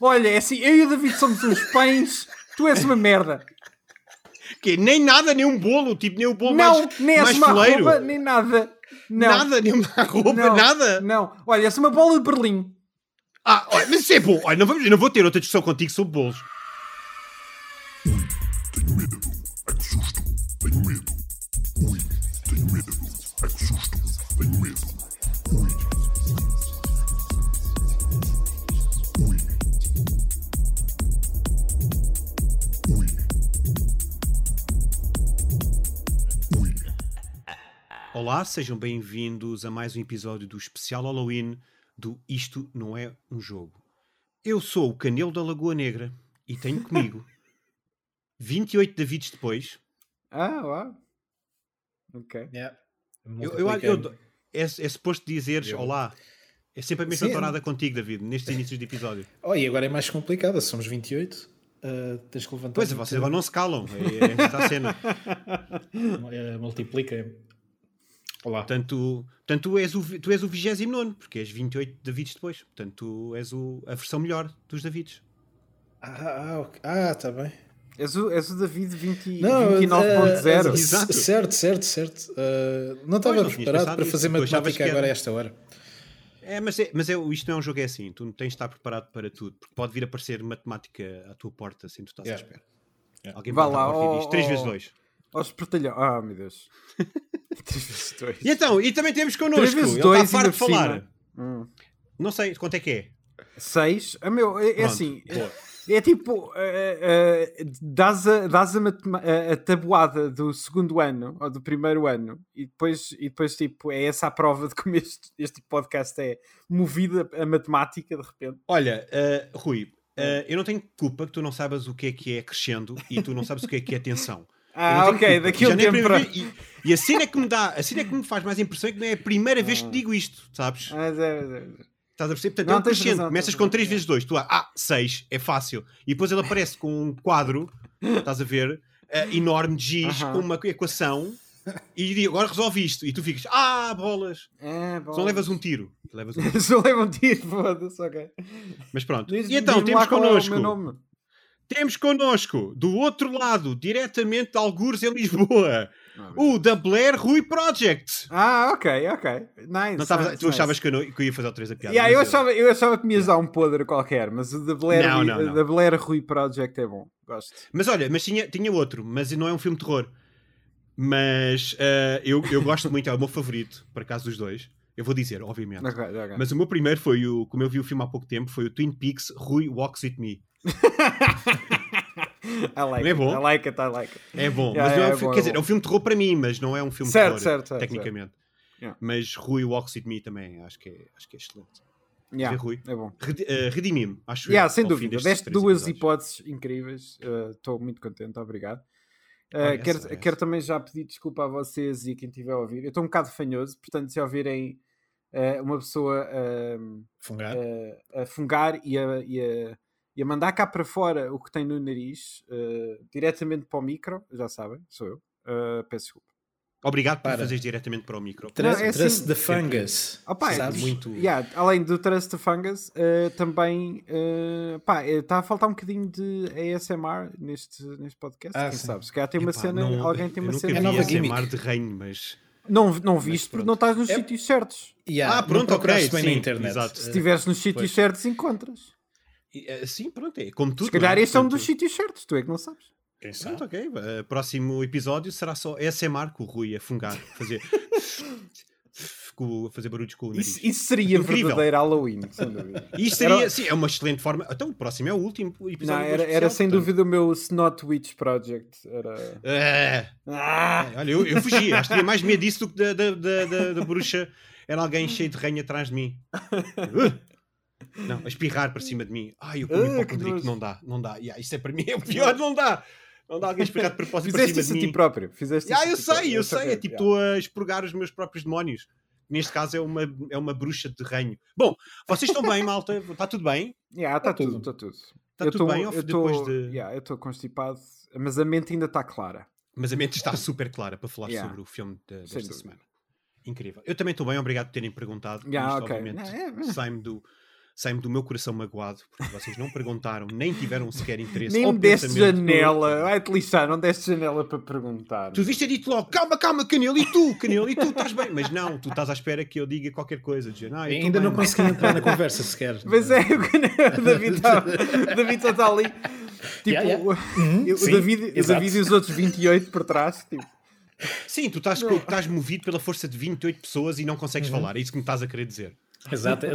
Olha, é assim, eu e o David somos uns pães, tu és uma merda. Que nem nada, nem um bolo, tipo, nem o bolo Não, mais, nem és mais uma foleiro. arroba, nem nada. Não. Nada, nem uma roupa, não, nada. Não, olha, és uma bola de Berlim. Ah, olha, mas isso é bom. Olha, não, vamos, eu não vou ter outra discussão contigo sobre bolos. Tenho medo. Olá, sejam bem-vindos a mais um episódio do especial Halloween do Isto Não É um Jogo. Eu sou o Canelo da Lagoa Negra e tenho comigo 28 Davids depois. Ah, lá. Ok. Yeah. Eu, eu, eu- é, é suposto dizeres Eu- olá. É sempre a mesma tornada contigo, David, nestes inícios de episódio. Oh, e agora é mais complicado, somos 28. uh, tens que levantar. Pois é, vocês agora não se calam. É, é a cena. Uh, multiplica. Olá. Portanto, portanto tu, és o, tu és o 29, porque és 28 Davids depois. Portanto, tu és o, a versão melhor dos Davids. Ah, ah, ok. ah, tá bem. És o, és o David 20, Não, 29.0. uh, uh, Exato. certo, certo, certo. Uh, não estava não preparado para fazer Tu achavas matemática agora a esta hora. É, mas, é, mas é, isto não é um jogo é assim. Tu não tens de estar preparado para tudo. Porque pode vir a aparecer matemática à tua porta sem tu estás Yeah. à espera. Yeah. Alguém Vá pode lá, ó, diz 3 ó. vezes 2. Aos espertalhão. Ah, meu Deus. 3 vezes 2. E então, e também temos connosco. Ele dois está farto ainda de falar. Hum. Não sei quanto é que é. 6. Ah, meu, é, é assim. boa. É tipo, eh, eh, dás, a, dás a, a- a tabuada do segundo ano ou do primeiro ano e depois, e depois tipo, é essa a prova de como este, este podcast é movido a, a matemática de repente. Olha, eh, Rui, eh, eu não tenho culpa que tu não saibas o que é que é crescendo e tu não sabes o que é que é tensão. Ah, ok, culpa, daqui a já nem é a tempo para. E, e a cena é que me dá, a cena é que me faz mais impressão é que não é a primeira vez que digo isto, sabes? Mas é, mas é. Estás a perceber? Portanto, Não, é um razão, Começas com razão, 3 é. vezes 2, tu, ah, 6, é fácil. E depois ele aparece com um quadro, estás a ver, eh, enorme de giz, Aham. com uma equação, e agora resolve isto. E tu ficas, ah, bolas. É, bom. Só levas um tiro. Levas um tiro. Só leva um tiro, foda-se, ok. Mas pronto. Diz- e então, temos lá qual é Temos connosco, do outro lado, diretamente de Algures em Lisboa, Ah, o da Blair Rui Project. Ah, ok, ok. Nice. Não estavas- nice, tu achavas nice. que eu, não- que eu ia fazer outra vez a piada? Yeah, eu, achava, eu achava que me ias dar um podre qualquer, mas o da Blair, Não, Rui- não, não. da Blair Rui Project é bom. Gosto. Mas olha, mas tinha, tinha outro, mas não é um filme de terror. Mas eh, eu, eu gosto muito, é o meu favorito, por acaso dos dois. Eu vou dizer, obviamente. Ok, ok. Mas o meu primeiro foi o, como eu vi o filme há pouco tempo, foi o Twin Peaks Rui Walks With Me. I like é it, bom? I like it, I like it. É bom, Yeah, mas é, yeah, um é filme, bom, quer é dizer, é um filme de terror para mim, mas não é um filme Certo, de terror, certo, certo, tecnicamente. Yeah. Mas Rui Walks With Me também, acho que é, acho que é excelente. Yeah, Rui? é bom. Redi- eh, Redimi-me, acho Yeah, eu, sem dúvida. Deste duas episódios. hipóteses incríveis. Uh, Estou muito contente, obrigado. Uh, quero, quero também já pedir desculpa a vocês e a quem estiver a ouvir. Eu estou um bocado fanhoso, portanto, se ouvirem uh, uma pessoa Fungar. a, a fungar e a, e, a, e a mandar cá para fora o que tem no nariz, uh, diretamente para o micro, já sabem, sou eu. Uh, peço desculpa. Obrigado por Para. fazeres diretamente para o micro. Não, é Trust assim- the fungus. Opa, é Sabes? muito- yeah, além do Trust the Fungus, uh, também uh, está a faltar um bocadinho de ASMR neste, neste podcast. Ah, quem sim. sabe? Se calhar tem uma cena, não- alguém tem uma nunca cena. É nova esse gimmick. de reino, mas... Não, não viste porque não estás nos É- sítios certos. Yeah, Ah, pronto, ok, bem sim, na internet. exato. Se estiveres nos sítios pois. certos, encontras. Eh, Sim, pronto, é como tudo. Se calhar é? este é um dos sítios certos, tu é que não sabes. Quem sabe? Pronto, ok. eh, próximo episódio será só ASMR com o Rui a fungar, fazer... com- fazer barulhos com o nariz. Isso, isso seria Incrível. verdadeiro Halloween, sem dúvida. Isto seria, Era- sim, é uma excelente forma. Então, o próximo é o último episódio. Não, era, especial, era sem portanto. dúvida o meu Snot Witch Project. Era. É, Ah! olha, eu, eu fugi. Acho que tinha mais medo disso do que da, da, da, da- da bruxa. Era alguém cheio de ranho atrás de mim. Uh! Não, a espirrar para cima de mim. Ai, eu comi Ah, para o que Rodrigo, nojo. não dá, não dá. Yeah, isso é para mim é o pior, não dá. Não dá alguém espirrar de propósito para cima isso de a ti mim. próprio. Fizeste Ah, a eu sei, próprio. eu sei. É tipo, yeah. estou a expurgar os meus próprios demónios. Neste caso é uma, é uma bruxa de ranho. Bom, vocês estão bem, malta? Está tudo bem? Yeah, está Tá tudo, está tudo. Está tudo tô- bem? eu Ou tô- depois de... yeah, eu estou constipado, mas a mente ainda está clara. Mas a mente está super clara para falar Yeah. sobre o filme de- desta semana. Incrível. Eu também estou bem, obrigado por terem perguntado. Yeah, Isto, ok. obviamente, Não, é- sai-me do, sai-me do meu coração magoado, porque vocês não perguntaram, nem tiveram sequer interesse. Nem me deste janela. Vai-te lixar, não deste janela para perguntar. Tu devias ter dito logo, calma, calma, Canelo, e tu, Canelo, e tu estás bem. Mas não, tu estás à espera que eu diga qualquer coisa, de ah, Ainda bem, não consegui entrar na conversa sequer. Mas é, o David está David só está ali. Tipo, Yeah, yeah. o- Uhum, o, sim, David, o. David e os outros 28 por trás. Tipo, Sim, tu estás, estás movido pela força de 28 pessoas e não consegues Uhum. falar, é isso que me estás a querer dizer. Exato.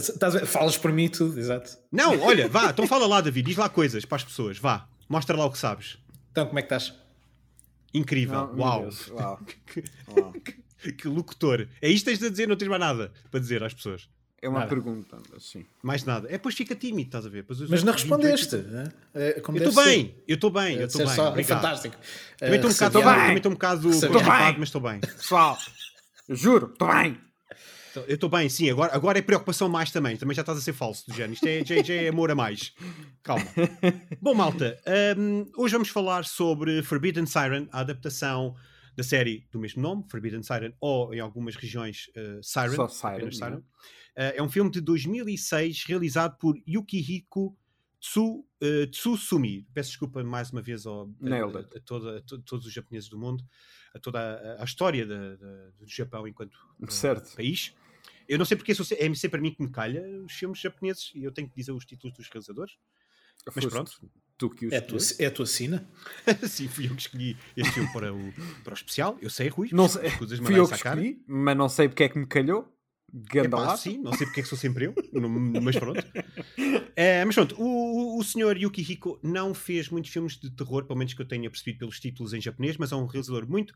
Falas por mim e tudo, exato. Não, olha, vá, então fala lá, David, diz lá coisas para as pessoas, vá, mostra lá o que sabes. Então, como é que estás? Incrível, meu uau. Uau. Que, locutor. É isto que tens de dizer, não tens mais nada para dizer às pessoas. É uma Nada. pergunta, mas sim. Mais nada. É, depois fica tímido, estás a ver? Mas não respondeste. 28 né? É, como Eu estou ser. bem, eu estou bem, eu estou bem. só- Obrigado. fantástico. Também estou um Eh, bocado, Tô bem. também estou um bocado mas estou bem. Pessoal, eu juro, estou bem. Então, Eu estou bem, sim. Agora, agora é preocupação mais também. Também já estás a ser falso do género. Isto é, já, já é amor a mais. Calma. Bom, malta, hum, hoje vamos falar sobre Forbidden Siren, a adaptação da série do mesmo nome, Forbidden Siren, ou em algumas regiões uh, Siren. Só Siren, é? Uh, é um filme de 2006 realizado por Yukihiko Tsu, uh, Tsusumi. Peço desculpa mais uma vez ao, a, a, toda- a to- todos os japoneses do mundo, a toda a, a história da- da- do Japão enquanto Certo. país. Eu não sei porque sou se- é sempre a mim que me calha os filmes japoneses e eu tenho que dizer os títulos dos realizadores. Mas Foste pronto. Tu que os É a tua, é a tua sina? Sim, fui eu que escolhi este filme para o, para o especial. Eu sei, Rui. Não sei, fui eu que cara. escolhi, mas não sei porque é que me calhou. Epá, Gandalf. sim, não sei porque é que sou sempre eu, mas pronto. É, mas pronto, o, o, o senhor Yukihiko não fez muitos filmes de terror, pelo menos que eu tenha percebido pelos títulos em japonês, mas é um realizador muito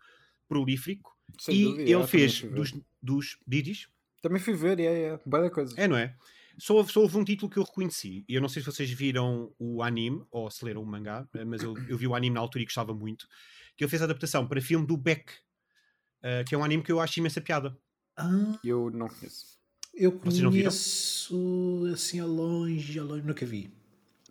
prolífico Sem e dúvida, ele eu fez dos, dos Didis, Também fui ver, é, é. Boa coisa. é, não é? Só houve, só houve um título que eu reconheci. E eu não sei se vocês viram o anime ou se leram o mangá, eh, mas eu, eu vi o anime na altura e gostava muito. Que ele fez a adaptação para filme do Beck, eh, que é um anime que eu acho imensa piada. Ah, Eu não conheço. eu Vocês não viram? conheço assim a longe, a longe, nunca vi.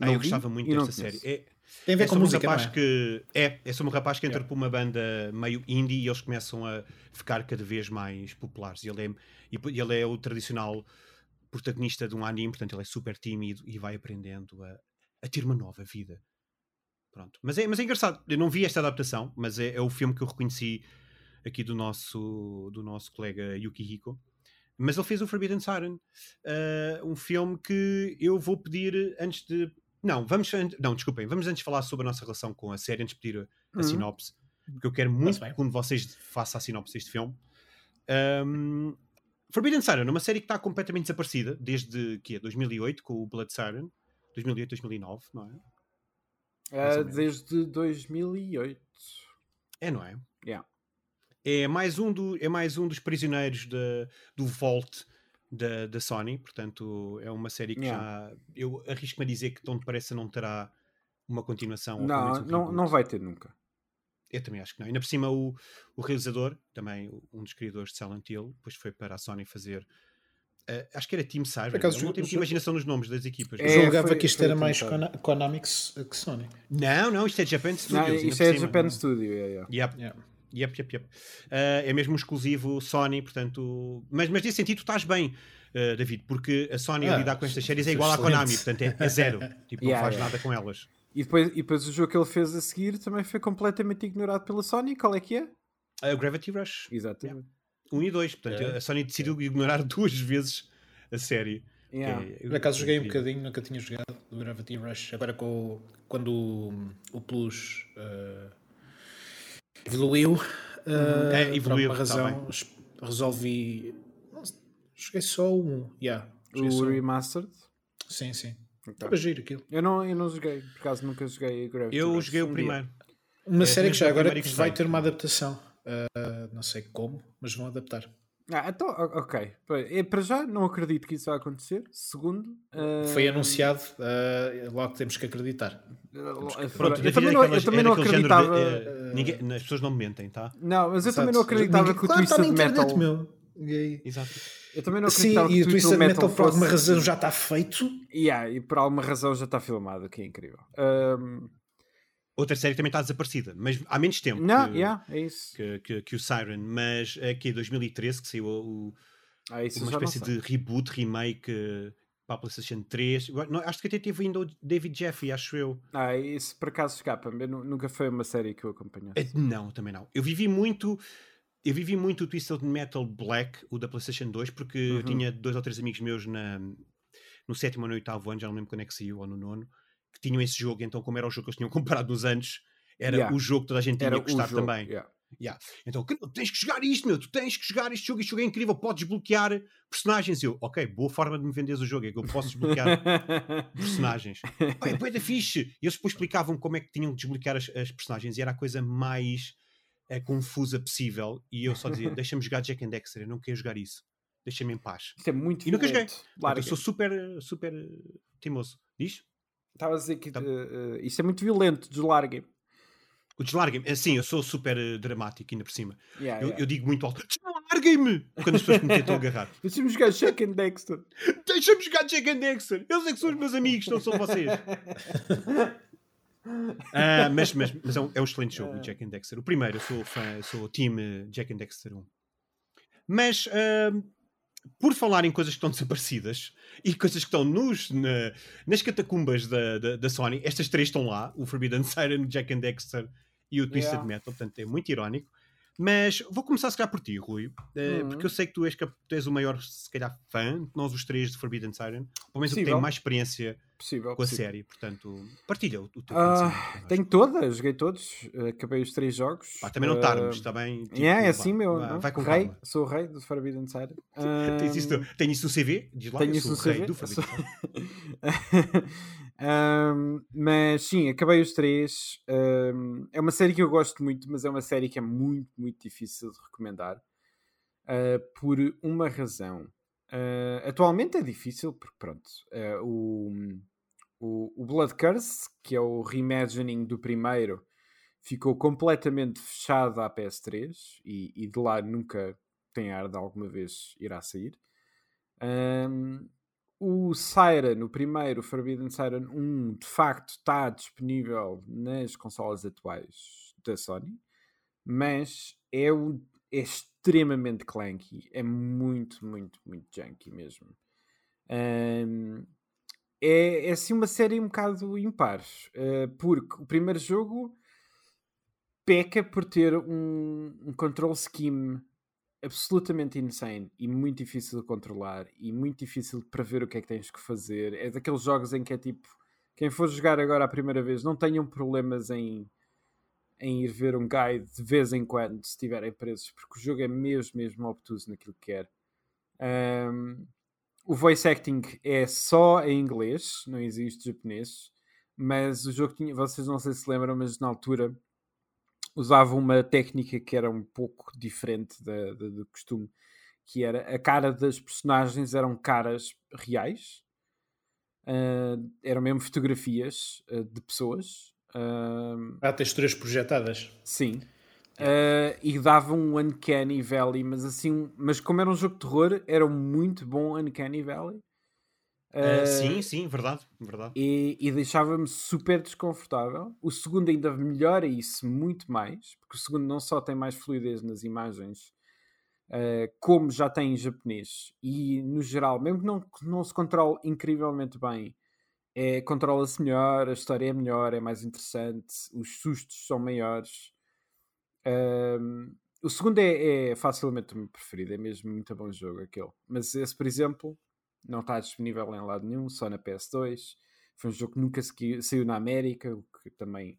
Ah, Não eu vi gostava muito e não desta série. conheço. É, Tem a ver é com sobre música, um rapaz é? que é, é sobre um rapaz que entra Yeah. para uma banda meio indie e eles começam a ficar cada vez mais populares. E ele é, e ele é o tradicional protagonista de um anime, portanto ele é super tímido e vai aprendendo a, a ter uma nova vida. Pronto. Mas é, mas é engraçado. Eu não vi esta adaptação, mas é, é o filme que eu reconheci aqui do nosso, do nosso colega Yukihiko. Mas ele fez o Forbidden Siren, eh, um filme que eu vou pedir antes de. Não, vamos. Não, desculpem, vamos antes falar sobre a nossa relação com a série, antes de pedir a, Uhum. sinopse, porque eu quero muito que um de vocês faça a sinopse deste filme. Um, Forbidden Siren é uma série que está completamente desaparecida desde que 2008, com o Blood Siren. 2008, 2009, não é? Menos. desde 2008. É, não é? Yeah. É mais um, do, é mais um dos prisioneiros da, do Vault da, da Sony, portanto é uma série que Yeah. já eu arrisco-me a dizer que tão depressa não terá uma continuação. Não, um não, não vai ter nunca. Eu também acho que não. Ainda por cima, o, o realizador, também um dos criadores de Silent Hill, depois foi para a Sony fazer. eh, acho que era Team. Por acaso, Eu não ju- imaginação nos nomes das equipas. É, Julgava foi- que isto era mais tentado. Kona- Konamix que Sony. Não, não, isto é Japan Studios. Não, isto é cima. Japan Studio. Yeah, yeah. Yep. Yeah. Yep, yep, yep. Uh, é mesmo um exclusivo Sony, portanto. Mas, mas nesse sentido, tu estás bem, uh, David, porque a Sony a Ah, lidar com estas séries é igual à excelente. Konami, portanto é, é zero. Tipo, não Yeah, faz yeah. nada com elas. E depois, e depois o jogo que ele fez a seguir também foi completamente ignorado pela Sony. Qual é que é? A Gravity Rush, Exatamente. 1 e 2. Portanto, É. a Sony decidiu ignorar duas vezes a série. Yeah. É- Por acaso joguei um bocadinho, nunca tinha jogado do Gravity Rush. Agora com o- quando o, o Plus eh, evoluiu, eh, É, por evoluiu, alguma tá razão, es- resolvi. joguei só um. Yeah, só O um. Remastered. Sim, sim. Ok. Estava giro aquilo. Eu não, eu não joguei, por acaso nunca joguei Gravity Eu Rush. joguei o Um dia. primeiro. Uma É, série que já o agora primeiro e vai ter uma adaptação. Eh, não sei como, mas vão adaptar. Ah, então, ok. É, Para já, não acredito que isso vai acontecer. Segundo, ah, Foi anunciado, eh, logo temos que acreditar. eh, Pronto, eu também é não, eu também é não género de- acreditava. é, ninguém- as pessoas não mentem, tá? Não, mas eu Exato. também não acreditava Ninguém- que o Claro, Twisted internet, Metal. meu. Exato. Eu também não Sim, acreditava e que o Twisted Metal, por alguma fosse- razão já está feito. Yeah, e por alguma razão já está filmado, que é incrível. Ahm, Outra série que também está desaparecida, mas há menos tempo não, que, yeah, é que, que- que o Siren, mas aqui em 2013 que saiu o, Ah, uma eu espécie de reboot, remake, eh, para a PlayStation 3. Agora, não, acho que até teve ainda o David Jeffy, acho eu. Ah, isso por acaso escapa-me. Eu nu- Nunca foi uma série que eu acompanhasse. Eh, Não, também não. Eu vivi muito. Eu vivi muito o Twisted Metal Black, o da PlayStation 2, porque eu Uhum. tinha dois ou três amigos meus na, no sétimo ou no oitavo ano, já não lembro quando é que saiu, ou no nono, que tinham esse jogo. Então, como era o jogo que eles tinham comprado nos anos, era Yeah. o jogo que toda a gente tinha Era que gostar jogo. também. yeah. Yeah. Então, "Que- tens que jogar isto, meu, tu tens que jogar este jogo, este jogo é incrível, podes desbloquear personagens. Eu, ok, boa forma de me venderes o jogo, é que eu posso desbloquear personagens. Pá, é da fixe. E eles depois explicavam como é que tinham que desbloquear as, as personagens e era a coisa mais eh, confusa possível. E eu só dizia: deixa-me jogar Jack and Dexter, eu não quero jogar isso. Deixa-me em paz. Isto é muito E nunca joguei. Portanto, Larga. eu sou super, super timoso. Diz? Estava a dizer que Tá. eh, eh, isto é muito violento. Deslarguem. O deslarguem-me. Assim, eu sou super eh, dramático ainda por cima. Yeah, Eu, yeah. eu digo muito alto: deslarguem-me! Quando as pessoas me tentam agarrar. Deixa-me jogar Jack and Dexter. Deixa-me jogar Jack and Dexter! Eles é que são os meus amigos, não são vocês. Ah, mas mas, mas é, um, é um excelente jogo, o Jack and Dexter. O primeiro, eu sou fã, sou o time Jack and Dexter 1. Mas ah, por falar em coisas que estão desaparecidas e coisas que estão nos, na- nas catacumbas da, da, da Sony, estas três estão lá: o Forbidden Siren, o Jack and Dexter e o Twisted Yeah. Metal. Portanto, é muito irónico. Mas vou começar se calhar por ti, Rui, eh, Uhum. porque eu sei que tu és, tu és o maior, se calhar, fã de nós os três de Forbidden Siren. Pelo menos Possível. tenho mais experiência Possível. com a possível. série, portanto, partilha o, o teu Ah, conhecimento connosco. tenho todas, joguei todos, eh, acabei os três jogos. Pá, também não Ah, tardes, está bem? Tipo, yeah, é vá, assim, meu. vá, vai com rei, calma. sou o rei do Forbidden Side. Tens isso, Ahm, tem isso no CV? Diz lá, tenho isso sou no o rei CV. do Forbidden Siren. Mas sim, acabei os três. Ahm, é uma série que eu gosto muito, mas é uma série que é muito, muito difícil de recomendar. ah, por uma razão. Ah, atualmente é difícil, porque pronto, ah, o, o, o Blood Curse, que é o reimagining do primeiro, ficou completamente fechado à PS3 e, e de lá nunca tem ar de alguma vez irá sair. Ahm, o Siren, o primeiro Forbidden Siren 1, de facto está disponível nas consolas atuais da Sony, mas é, um- é extremamente clunky, é muito, muito, muito junky mesmo. Ahm, é, é assim uma série um bocado impar, eh, porque o primeiro jogo peca por ter um, um control scheme absolutamente insane e muito difícil de controlar e muito difícil de prever o que é que tens que fazer. É daqueles jogos em que é tipo, quem for jogar agora a primeira vez, não tenham problemas em, em ir ver um guide de vez em quando, se estiverem presos, porque o jogo é mesmo, mesmo obtuso naquilo que quer. Ahm, o voice acting é só em inglês, não existe japonês, mas o jogo tinha, vocês não sei se lembram, mas na altura usava uma técnica que era um pouco diferente da, da- do costume, que era a cara das personagens eram caras reais, ah, eram mesmo fotografias ah, de pessoas, ah, Há texturas projetadas. sim, Ah, e dava um Uncanny Valley, mas assim, mas como era um jogo de terror, era um muito bom Uncanny Valley. Ah, sim, sim, verdade, verdade. e, e deixava-me super desconfortável. O segundo ainda melhora isso muito mais, porque o segundo não só tem mais fluidez nas imagens, eh, como já tem em japonês, e no geral, mesmo que não, não se controle incrivelmente bem, é, controla-se melhor, a história é melhor, é mais interessante, os sustos são maiores. Ahm, o segundo é, é facilmente o meu preferido, é mesmo muito bom jogo aquele. Mas esse, por exemplo, não está disponível em lado nenhum, só na PS2. Foi um jogo que nunca saiu na América, o que também,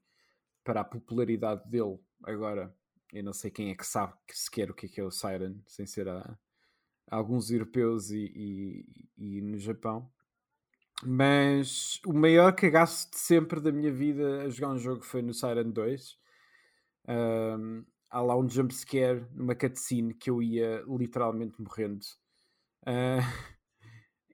para a popularidade dele, agora, eu não sei quem é que sabe que sequer o que é, que é o Siren, sem ser a, a alguns europeus e, e, e no Japão. Mas o maior cagaço de sempre da minha vida a jogar um jogo foi no Siren 2. Um, há lá um jumpscare numa cutscene que eu ia literalmente morrendo. Ah,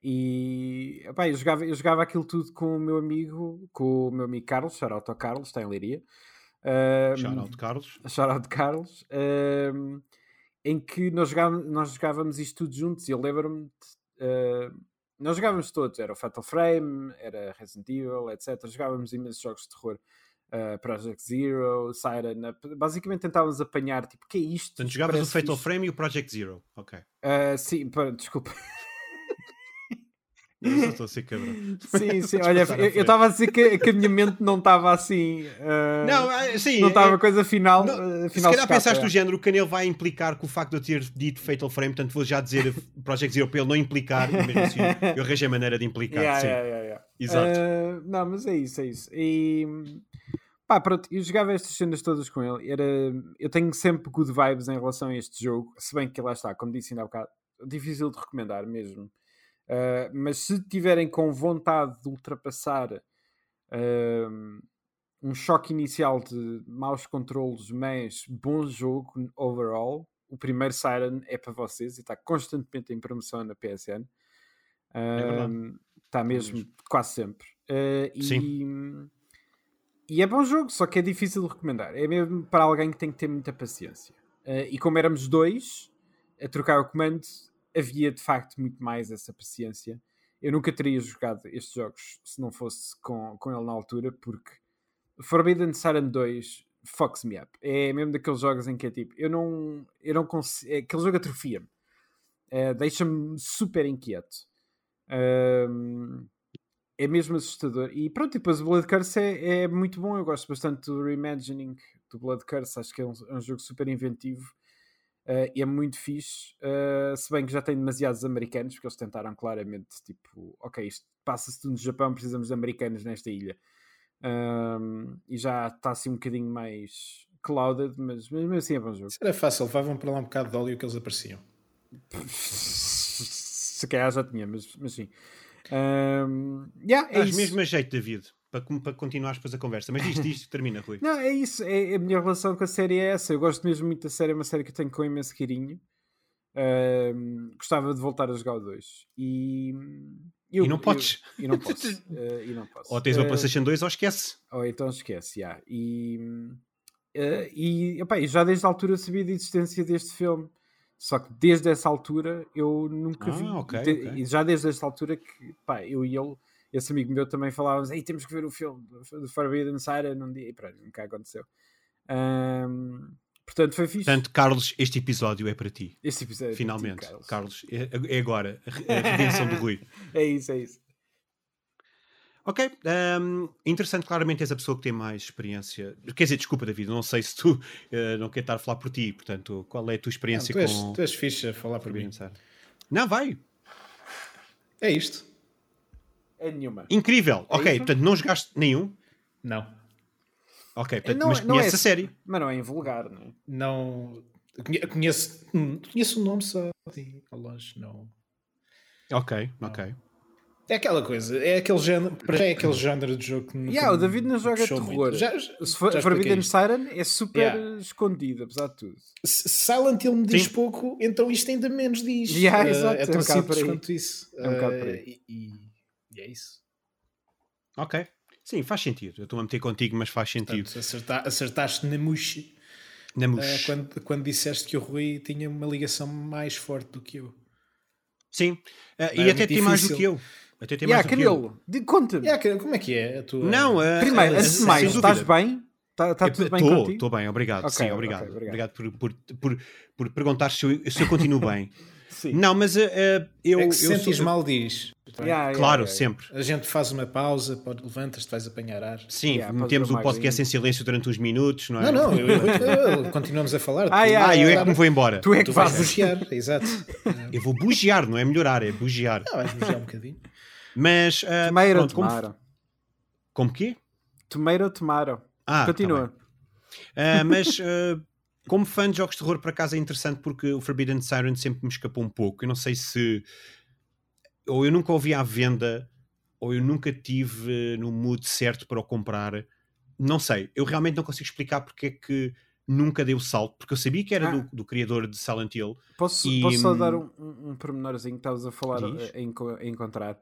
e epá, eu, jogava, eu jogava aquilo tudo com o meu amigo, com o meu amigo Carlos, shout ao Carlos, está em Leiria. Um, Shout out, Carlos. shout Carlos, um, em que nós jogávamos, nós jogávamos isto tudo juntos e eu lembro-me de, uh, nós jogávamos todos, era o Fatal Frame, era Resident Evil, etc. Jogávamos imensos jogos de terror. uh, Project Zero, Siren, basicamente tentávamos apanhar, tipo, o que é isto? Portanto, Isto jogavas o Fatal fixe. Frame e o Project Zero. Ok. Uh, sim, pá, desculpa. Eu só estou a ser cabrão. Sim, sim. Olha, eu estava a dizer que, que a minha mente não estava assim. ah, Não, ah, sim. não estava é- coisa final. Não, se final calhar escapa, pensaste é. do género, o Canelo vai implicar com o facto de eu ter dito Fatal Frame, portanto vou já dizer Project Zero para ele não implicar, mesmo assim eu arranjei a maneira de implicar. Yeah, sim. yeah, yeah, yeah. Exato. Ah, não, mas é isso, é isso. E pá, pronto, eu jogava estas cenas todas com ele. Era, eu tenho sempre good vibes em relação a este jogo, se bem que lá está, como disse ainda há bocado, difícil de recomendar mesmo. Ah, mas se tiverem com vontade de ultrapassar ah, um choque inicial de maus controles, mas bom jogo overall, o primeiro Siren é para vocês e está constantemente em promoção na PSN. verdade. Um, Está mesmo, quase sempre. Uh, e, Sim. e é bom jogo, só que é difícil de recomendar. É mesmo para alguém que tem que ter muita paciência. Uh, e como éramos dois a trocar o comando, havia de facto muito mais essa paciência. Eu nunca teria jogado estes jogos se não fosse com, com ele na altura, porque Forbidden Siren 2 fucks me up. É mesmo daqueles jogos em que é tipo, eu não, eu não consigo. É, aquele jogo atrofia-me. Uh, Deixa-me super inquieto. Um, é mesmo assustador. E pronto, depois o Blood Curse é, é muito bom. Eu gosto bastante do reimagining do Blood Curse. Acho que é um, é um jogo super inventivo uh, e é muito fixe. Uh, se bem que já tem demasiados americanos, porque eles tentaram claramente, tipo, ok, isto passa-se tudo no Japão, precisamos de americanos nesta ilha. Um, e já está assim um bocadinho mais clouded, mas mesmo assim é bom jogo. Isso era fácil, levavam para lá um bocado de óleo que eles apareciam. Se calhar já tinha, mas, mas sim. Um, yeah, é isso. mesmo a jeito, David, para, para continuares depois a conversa. Mas diz isto, termina, Rui. Não, é isso. É, a minha relação com a série é essa. Eu gosto mesmo muito da série, é uma série que eu tenho com imenso carinho. Um, gostava de voltar a jogar o 2. E, eu- E não eu- podes. e não posso. uh, e não posso. Ou tens uma Uh, PlayStation 2 ou esquece. Ou então esquece, já. E, eh, e epá, eu já desde a altura sabia da existência deste filme. Só que desde essa altura eu nunca Ah, vi. ok, De- ok. E já desde essa altura que pá, eu e ele, esse amigo meu também falávamos: Ei, temos que ver o filme do Forbidden Siren num dia. E pronto, nunca aconteceu. Ahm, portanto, foi fixe. Portanto, Carlos, este episódio é para ti. este episódio. é para ti, Finalmente. Carlos. Carlos, é, é agora. A re- a redenção do Rui. É isso, é isso. Ok, hum, interessante, claramente és a pessoa que tem mais experiência. Quer dizer, desculpa, David, não sei se tu eh, não quer estar a falar por ti, portanto, qual é a tua Não, experiência tu, és, com tu és fixe a falar por mim. Não, vai, É isto? É nenhuma. incrível. ok, isso? portanto, não jogaste nenhum. Não. Ok, portanto, Não- mas não é a série. Mas não é invulgar, não é? Não. Conheço, hum, conheço o nome só assim, ao longe, não. Ok, ok. É aquela coisa, é aquele género, para já é aquele género de jogo que nunca Yeah, o me David não joga terror. muito. Já, já, Se for, já Forbidden. Siren é super Yeah. escondido, apesar de tudo. Se Silent Hill me diz Sim. pouco, então isto ainda menos diz. Yeah, exato, é é tão um bocado simples quanto isso. É um aí. e, e- é isso. Ok. Sim, faz sentido. Eu estou a meter contigo, mas faz sentido. Portanto, acerta- acertaste na muxe Na mus. eh, quando, quando disseste que o Rui tinha uma ligação mais forte do que eu. Sim. Ah, e É até muito tem mais do que eu. Até tem Yeah, mais do que eu. Canelo, de- conta-me. Yeah, como é que é a tua. Não, ah, Primeiro, antes de mais, estás bem? Está tá tudo bem Estou, contigo? estou bem, obrigado. Ok, Sim, obrigado. obrigado. Obrigado, por, por, por, por perguntar se eu, se eu continuo bem. Sim. Não, mas ah, eu. é eu que se sentes sou- mal, diz. Yeah, Claro, yeah. sempre. A gente faz uma pausa, pode- levantas-te, vais apanhar ar. Sim, Yeah, metemos o podcast em silêncio durante uns minutos, não é? Não, não, eu, eu- eu- continuamos a falar. Ah, yeah, Ah, eu é que me vou embora. Tu é que Tu vais bugear, exato. Eu vou bugear, não é melhorar, é bugear. Ah, vais bugear um bocadinho. Mas. ah, Tomaram, pronto, como, tomaram. como quê? Tomaram, tomaram. Ah, tá Continua. Ah, mas ah, como fã de jogos de terror, por acaso é interessante porque o Forbidden Siren sempre me escapou um pouco. Eu não sei se ou eu nunca ouvi à venda ou eu nunca tive no mood certo para o comprar. Não sei. Eu realmente não consigo explicar porque é que nunca deu o salto, porque eu sabia que era Ah. do, do criador de Silent Hill. Posso, E, posso só hum, dar um, um, um pormenorzinho que estavas a falar eh, em, em encontrar?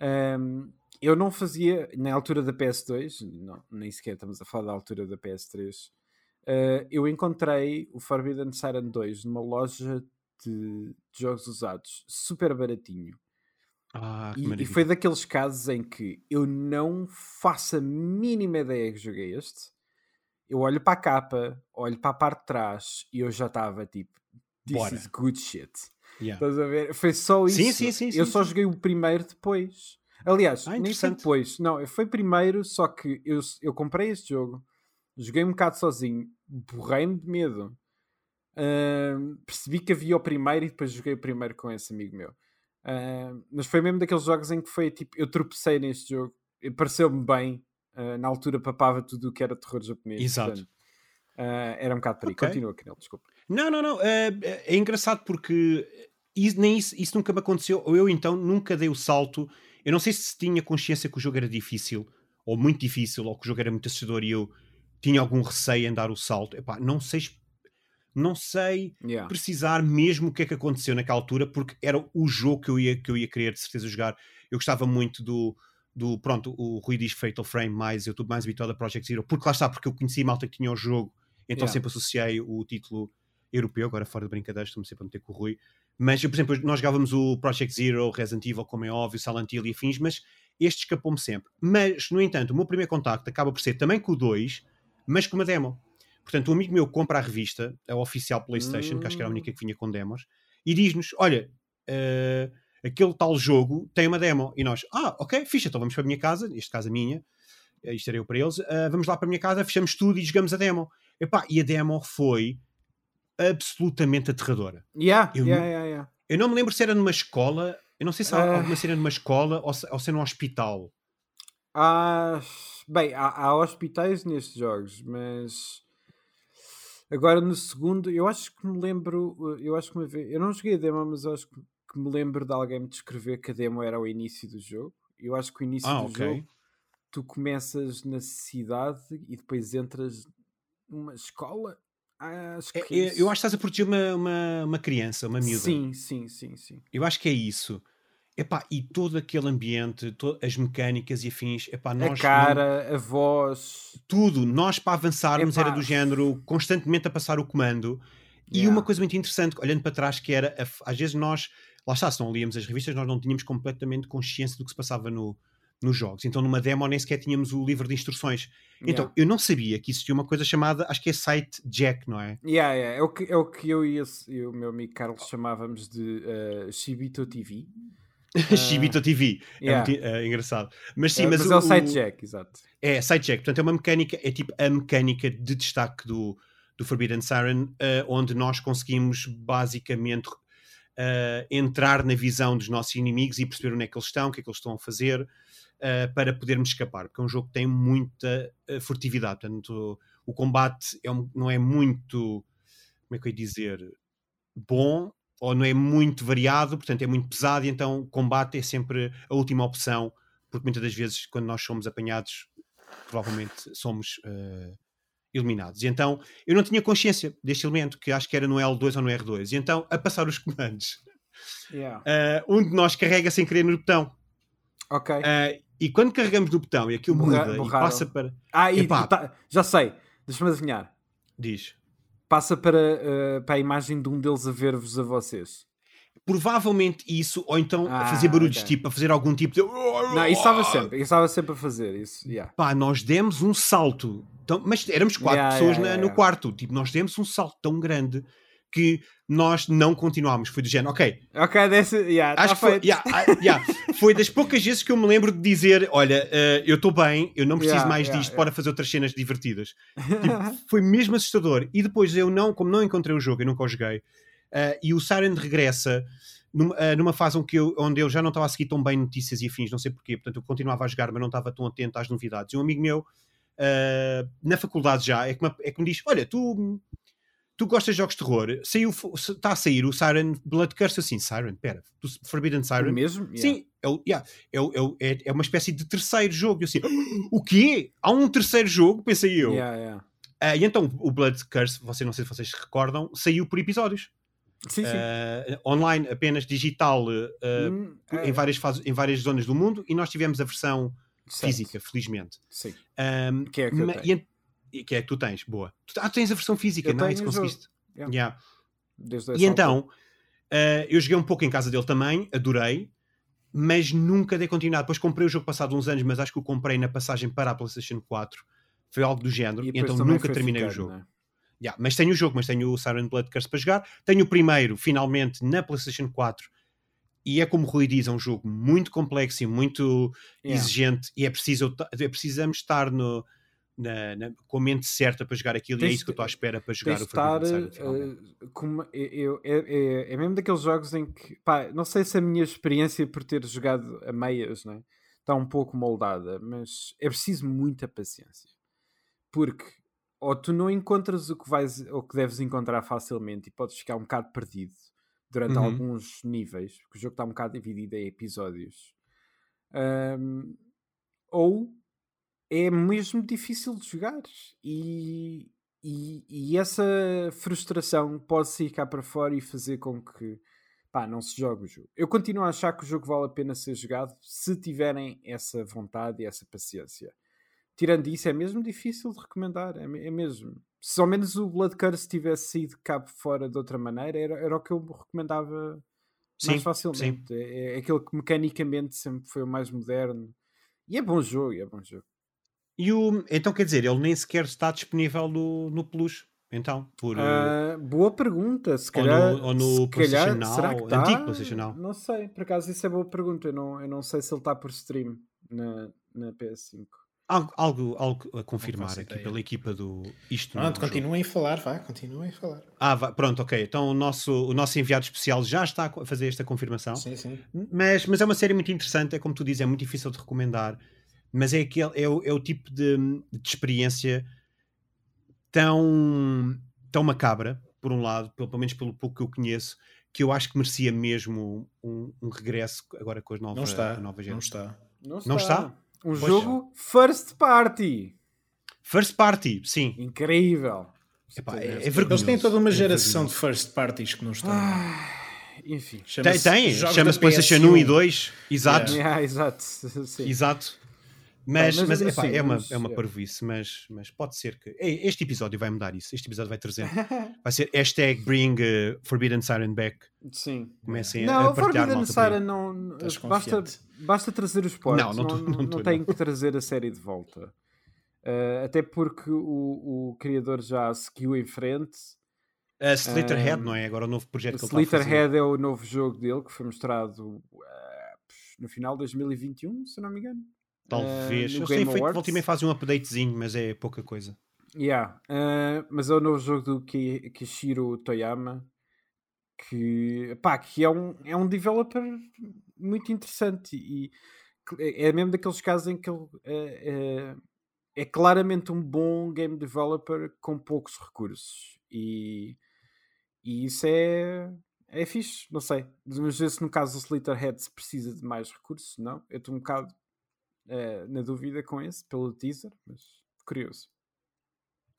Ahm, eu não fazia, na altura da PS2, não, nem sequer estamos a falar da altura da PS3, eh, eu encontrei o Forbidden Siren 2 numa loja de jogos usados, super baratinho. Ah, E, e foi daqueles casos em que eu não faço a mínima ideia que joguei este. Eu olho para a capa, olho para a parte de trás e eu já estava tipo, this Bora. is good shit. Yeah. Estás a ver? Foi só isso. Sim, sim, sim, Eu só joguei o primeiro depois. Aliás, Ah, nem foi depois. Não, foi primeiro, só que eu, eu comprei este jogo, joguei um bocado sozinho, borrei-me de medo. Ahm, percebi que havia o primeiro e depois joguei o primeiro com esse amigo meu. Ahm, mas foi mesmo daqueles jogos em que foi tipo, eu tropecei neste jogo, e pareceu-me bem. ah, na altura papava tudo o que era terror japonês. Exato. portanto, ah, era um bocado por aí. Ok. Continua, Canel, desculpa. Não, não, não. É, é engraçado porque isso, nem isso, isso nunca me aconteceu. Ou eu então nunca dei o salto. Eu não sei se tinha consciência que o jogo era difícil, ou muito difícil, ou que o jogo era muito assustador e eu tinha algum receio em dar o salto. Epá, não sei, não sei Yeah. precisar mesmo o que é que aconteceu naquela altura, porque era o jogo que eu ia, que eu ia querer de certeza jogar. Eu gostava muito do. Do, pronto, o Rui diz Fatal Frame, mais eu estou mais habituado a Project Zero, porque lá está, porque eu conheci malta que tinha o jogo, então Yeah. sempre associei o título europeu, agora fora de brincadeira, estou-me sempre a meter com o Rui. Mas, por exemplo, nós jogávamos o Project Zero, Resident Evil, como é óbvio, Silent Hill e afins, mas este escapou-me sempre. Mas, no entanto, o meu primeiro contacto acaba por ser também com o 2, mas com uma demo. Portanto, um amigo meu compra a revista, a oficial PlayStation, que acho que era a única que vinha com demos, e diz-nos: Olha, eh, aquele tal jogo tem uma demo. E nós, ah, ok, ficha, então vamos para a minha casa, neste caso a minha, eh, isto era eu para eles, eh, vamos lá para a minha casa, fechamos tudo e jogamos a demo. Epá, e a demo foi absolutamente aterradora. Yeah, Eu yeah, yeah, yeah. Eu não me lembro se era numa escola, eu não sei se há Ah. alguma cena numa escola ou se, ou se é num hospital. Há, bem, há, há hospitais nestes jogos, mas agora no segundo, eu acho que me lembro, eu acho que uma vez, eu não joguei a demo, mas eu acho que, que me lembro de alguém me descrever que a demo era o início do jogo. Eu acho que o início Ah, do ok. jogo tu começas na cidade e depois entras numa escola. Ah, Acho que É- é é- eu acho que estás a proteger uma, uma, uma criança, uma miúda. Sim, sim, sim, sim. Eu acho que é isso. Epá, e todo aquele ambiente, to- as mecânicas e afins, epá, nós a cara, a voz. tudo, nós para avançarmos Epá. era do género constantemente a passar o comando. E Yeah. uma coisa muito interessante, olhando para trás, que era, a às vezes nós, lá está, se não líamos as revistas, nós não tínhamos completamente consciência do que se passava no, nos jogos. Então numa demo nem sequer tínhamos o livro de instruções. Então Yeah. eu não sabia que existia uma coisa chamada, acho que é site Jack, não é? Yeah, yeah. É, o que, é o que eu e, esse- e o meu amigo Carlos chamávamos de eh, Shibito TV. Shibito TV. É yeah. muito é, engraçado. Mas sim, Eh, mas, mas o, é o site o- Jack, exato. É, sidecheck. Portanto, é uma mecânica, é tipo a mecânica de destaque do, do Forbidden Siren, eh, onde nós conseguimos basicamente eh, entrar na visão dos nossos inimigos e perceber onde é que eles estão, o que é que eles estão a fazer, eh, para podermos escapar. Porque é um jogo que tem muita furtividade. Portanto, o combate é um- não é muito, como é que eu ia dizer, bom ou não é muito variado, portanto é muito pesado, e então o combate é sempre a última opção, porque muitas das vezes quando nós somos apanhados, provavelmente somos eh, eliminados. E então eu não tinha consciência deste elemento, que acho que era no L2 ou no R2. E então, a passar os comandos, Yeah. eh, um de nós carrega sem querer no botão. Ok. Eh, e quando carregamos no botão e aquilo Borra- muda e passa para. ah, e, epá. e tá- já sei. Deixa-me adivinhar. Diz. Passa para, eh, para a imagem de um deles a ver-vos a vocês. Provavelmente isso, ou então a Ah, fazer barulhos, ok. tipo, a fazer algum tipo de. Não, isso estava sempre. Isso estava sempre a fazer. Isso, yeah. Pá, nós demos um salto. Tão, mas éramos quatro Yeah, pessoas yeah, na- no quarto. Tipo, nós demos um salto tão grande que nós não continuámos. Foi do género, ok. Ok, desse, yeah, Acho tá que foi, yeah, ah, yeah. foi das poucas vezes que eu me lembro de dizer: Olha, eh, eu estou bem, eu não preciso mais disto para fazer outras cenas divertidas. Tipo, foi mesmo assustador. E depois eu não, como não encontrei o jogo, eu nunca o joguei, eh, e o Siren regressa numa, eh, numa fase onde eu, onde eu já não estava a seguir tão bem notícias e afins, não sei porquê, portanto eu continuava a jogar, mas não estava tão atento às novidades. E um amigo meu, na faculdade já, é que, me, é que me diz: Olha, tu. Tu gostas de jogos de terror? Saiu, está a sair o Siren Blood Curse assim, Siren, pera, Forbidden Siren. mesmo? Yeah. Sim, é, o- yeah, é, o- é, o- é, é uma espécie de terceiro jogo. Eu assim, o quê? Há um terceiro jogo? Pensei eu. Yeah, yeah. Ah, e então o Blood Curse, você não sei se vocês se recordam, saiu por episódios. Sim, sim. Ah, online, apenas digital, ah, Hum, em, várias fases, em várias zonas do mundo, e nós tivemos a versão certo. física, felizmente. Sim. Ahm, Que é que eu tenho. e e que é que tu tens? Boa. Tu, ah, tu tens a versão física, Eu não é? o conseguiste. Yeah. Yeah. E então, eh, eu joguei um pouco em casa dele também, adorei, mas nunca dei continuidade. Depois comprei o jogo passado uns anos, mas acho que o comprei na passagem para a PlayStation 4. Foi algo do género, e então nunca terminei o ficando, jogo. né? Yeah, mas tenho o jogo, mas tenho o Siren Blood Curse para jogar. Tenho o primeiro, finalmente, na PlayStation 4. E é como o Rui diz, é um jogo muito complexo e muito Yeah. exigente. E é preciso, é precisamos estar no, na- na- com a mente certa para jogar aquilo. e é Tens isso que eu estou à espera para jogar Tens o estar Siren, finalmente. eh, com uma- eu- é, é- é mesmo daqueles jogos em que pá, não sei se a minha experiência por ter jogado a meias né, está um pouco moldada, mas é preciso muita paciência porque ou tu não encontras o que vais ou que deves encontrar facilmente e podes ficar um bocado perdido durante Uhum. alguns níveis, porque o jogo está um bocado dividido em episódios. Ahm, ou é mesmo difícil de jogar e, e, e essa frustração pode sair cá para fora e fazer com que pá, não se jogue o jogo. Eu continuo a achar que o jogo vale a pena ser jogado se tiverem essa vontade e essa paciência. Tirando isso, é mesmo difícil de recomendar, é, é mesmo. Se ao menos o Blood Curse tivesse saído cá fora de outra maneira, era, era o que eu recomendava mais Sim, facilmente. É, é aquele que mecanicamente sempre foi o mais moderno. E é bom jogo, é bom jogo. E o, então quer dizer, ele nem sequer está disponível no, no Plus. Então, por. Ah, boa pergunta. Se ou no- calhar, ou no se PlayStation calhar será que está? antigo PlayStation Now. Não sei, por acaso isso é boa pergunta. Eu não, eu não sei se ele está por stream na, na PS5. algo, algo, algo a confirmar aqui ideia. pela equipa do Isto Não é Pronto, Jogo. continuem a falar, vá, continuem a falar. Ah, vá, pronto, ok. Então o nosso, o nosso enviado especial já está a fazer esta confirmação. Sim, sim. Mas, mas é uma série muito interessante, é como tu dizes, é muito difícil de recomendar, mas é, aquele, é, o, é o tipo de, de experiência tão, tão macabra, por um lado, pelo, pelo menos pelo pouco que eu conheço, que eu acho que merecia mesmo um, um regresso agora com as novas, Não está, a nova não geração. está. Não Não está? Um Pois jogo first party. First Party, sim. Incrível. Epá, é, é Eles têm toda uma É geração de first parties que não estão. Ah, enfim. Tem, Chama-se tem. jogos chama-se PlayStation 1 e 2, exato. Yeah. Yeah, exato. Sim. Exato. Mas, mas- mas, epá, sim, é uma, mas, é uma é. parvoíce, mas, mas pode ser que. Este episódio vai mudar isso. Este episódio vai trazer. Vai ser hashtag bring uh, Forbidden Siren back. Sim. Comecem a, Não, a a partilhar Forbidden. Siren não. Estás Basta, basta trazer os portos. Não, Não, tô- não, não não, tem não. que trazer a série de volta. Uh, até porque o, o criador já seguiu em frente. A Slitterhead, Um, não é? Agora o novo projeto que ele fazer. Slitterhead é o novo jogo dele que foi mostrado uh, no final de 2021, se não me engano. Talvez. Uh, Game feito, Awards. volta e fazem um updatezinho, mas é pouca coisa. Yeah. uh, mas é o novo jogo do Ki- Kishiro Toyama que, pá, que é, um, é um developer muito interessante e é é mesmo daqueles casos em que ele é, é, é claramente um bom game developer com poucos recursos e, e isso é é fixe, não sei mas ver se no caso do Slitterhead se precisa de mais recursos, não eu estou um bocado eh, na dúvida com esse pelo teaser, mas curioso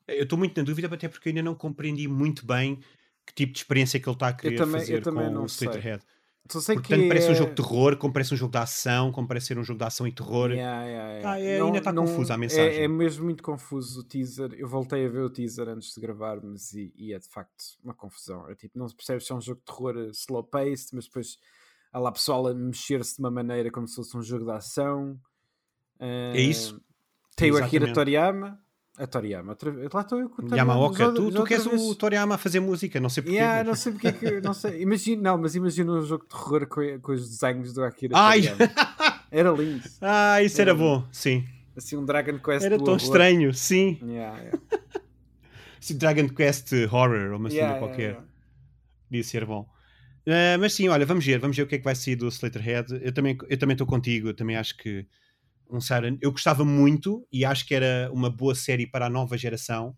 Eu estou muito na dúvida, até porque ainda não compreendi muito bem que tipo de experiência que ele está a querer também- fazer com não o sei. Slitterhead. Só sei Portanto, que parece um é- jogo de terror, como parece um jogo de ação, como parece ser um jogo de ação e terror. Yeah, yeah, yeah. Ah, é, ainda está confuso a mensagem. É, é mesmo muito confuso o teaser. Eu voltei a ver o teaser antes de gravarmos e, e é de facto uma confusão. É tipo, não se percebe se é um jogo de terror eh, slow paced, mas depois há lá pessoal a mexer-se de uma maneira como se fosse um jogo de ação. É isso. Tem o Akira. Toriyama. A Toriyama, lá estou eu com o Toriyama. Yamaoka, tu, tu queres vez. o Toriyama a fazer música, não sei porquê. Yeah, mas- não sei porque é que. Não sei. Imagina, não, mas imagina um jogo de terror com, com os desenhos do Akira Ai! Toriyama. Era lindo. Ah, isso era Era- bom, sim. Assim, um Dragon Quest Era tão horror. estranho, sim. Yeah, yeah. Sim, Dragon Quest Horror ou uma cena Yeah, qualquer. yeah. Podia ser bom. Ah, mas sim, olha, vamos ver, vamos ver o que é que vai sair do Slitterhead. Eu também eu também estou contigo, eu também acho que um Siren, eu gostava muito e acho que era uma boa série para a nova geração,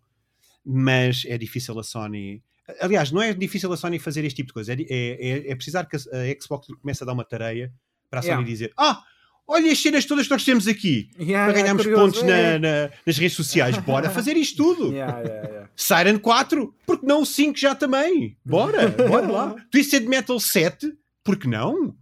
mas é difícil a Sony. Aliás, não é difícil a Sony fazer este tipo de coisa, é, é, é- é precisar que a, a Xbox comece a dar uma tareia para a Sony Yeah. dizer: Ah, olha as cenas todas que nós temos aqui Yeah, para yeah, ganharmos curioso, pontos na- é. na- nas redes sociais. Bora fazer isto tudo! Yeah, yeah. Siren 4, porque não o 5 já também? Bora, bora lá. Twisted Metal 7, porque não?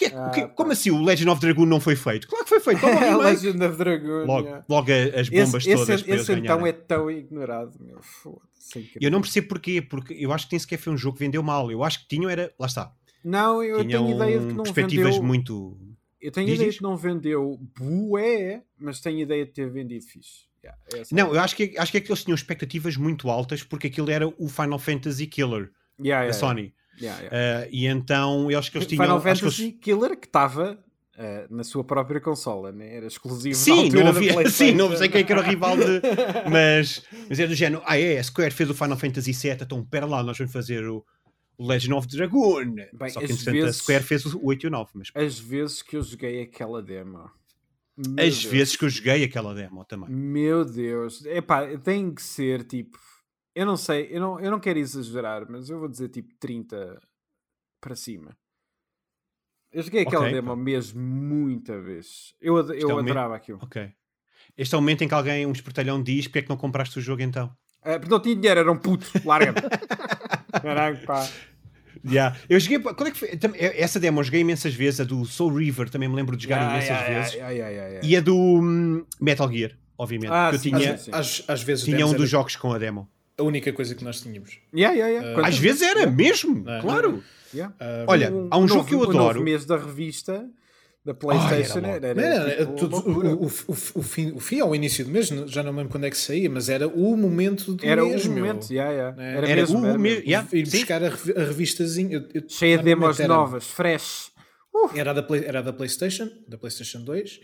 Que- Ah, o que- pá. como assim o Legend of Dragoon não foi feito? Claro que foi feito. Toma o remake. Legend of Dragoon. logo, yeah. logo as bombas Esse, todas esse, esse então é tão ignorado, meu. Foda-se. é. Eu não percebo porquê, porque eu acho que nem sequer foi um jogo que vendeu mal. Eu acho que tinham era, lá está, Não, eu tinham tenho ideia de que não perspectivas vendeu. muito... eu tenho Diz, ideia diz. que não vendeu bué, mas tenho ideia de ter vendido fixe. Yeah, é Não, a- eu acho que, acho que é que eles tinham expectativas muito altas porque aquilo era o Final Fantasy Killer Yeah, da yeah, Sony. Yeah, yeah. Uh, e então eu acho que eles tinham. Final que eles- Fantasy Killer que estava eh, na sua própria consola, né? era exclusivo Sim, não havia, sim, não sei quem é era o rival de. Mas, mas é do género. Ah, é, a Square fez o Final Fantasy VII, então pera lá, nós vamos fazer o, o Legend of Dragoon. Bem, Só que entretanto vezes- a Square fez o 8 e o 9. Mas As vezes que eu joguei aquela demo. Meu as Deus. vezes que eu joguei aquela demo também. Meu Deus. Epá, tem que ser tipo. Eu não sei, eu não, eu não quero exagerar, mas eu vou dizer tipo 30 para cima. Eu joguei aquela Ok, demo mesmo muita vez. Eu, eu é me- adorava aquilo. Ok. Este é o momento em que alguém, um espertalhão, diz porque é que não compraste o jogo então? Ah, porque não tinha dinheiro, era um puto. Larga-me. Caraca, pá. Yeah. Eu joguei. Quando é que foi? Tam- Essa demo eu joguei imensas vezes. A do Soul River também me lembro de jogar Ya, imensas ya, vezes. E a do hum, Metal Gear, obviamente. Ah, que eu sim, tinha, sim, sim. Às, às vezes tinha um dos era jogos com a demo. A única coisa que nós tínhamos. Ya, ya, ya. Quando- Às vezes era mesmo, É. claro. Ya. Ah, Olha, Um- há um o jogo novo- que eu O novo adoro. mês da revista da PlayStation era era, Não, era, era- era tipo, o, o, o, o fim, o fim ao início do mês, já não me lembro quando é que saía, mas era o momento do Era mês, o meu. momento, ya, ya. É. era, Era mesmo, o era mês, mesmo. ya. Ir Sim. buscar a, revi- a revistazinha. eu- eu- Cheia de demos era- novas, fresh. Era da, Play- era da PlayStation, da PlayStation 2,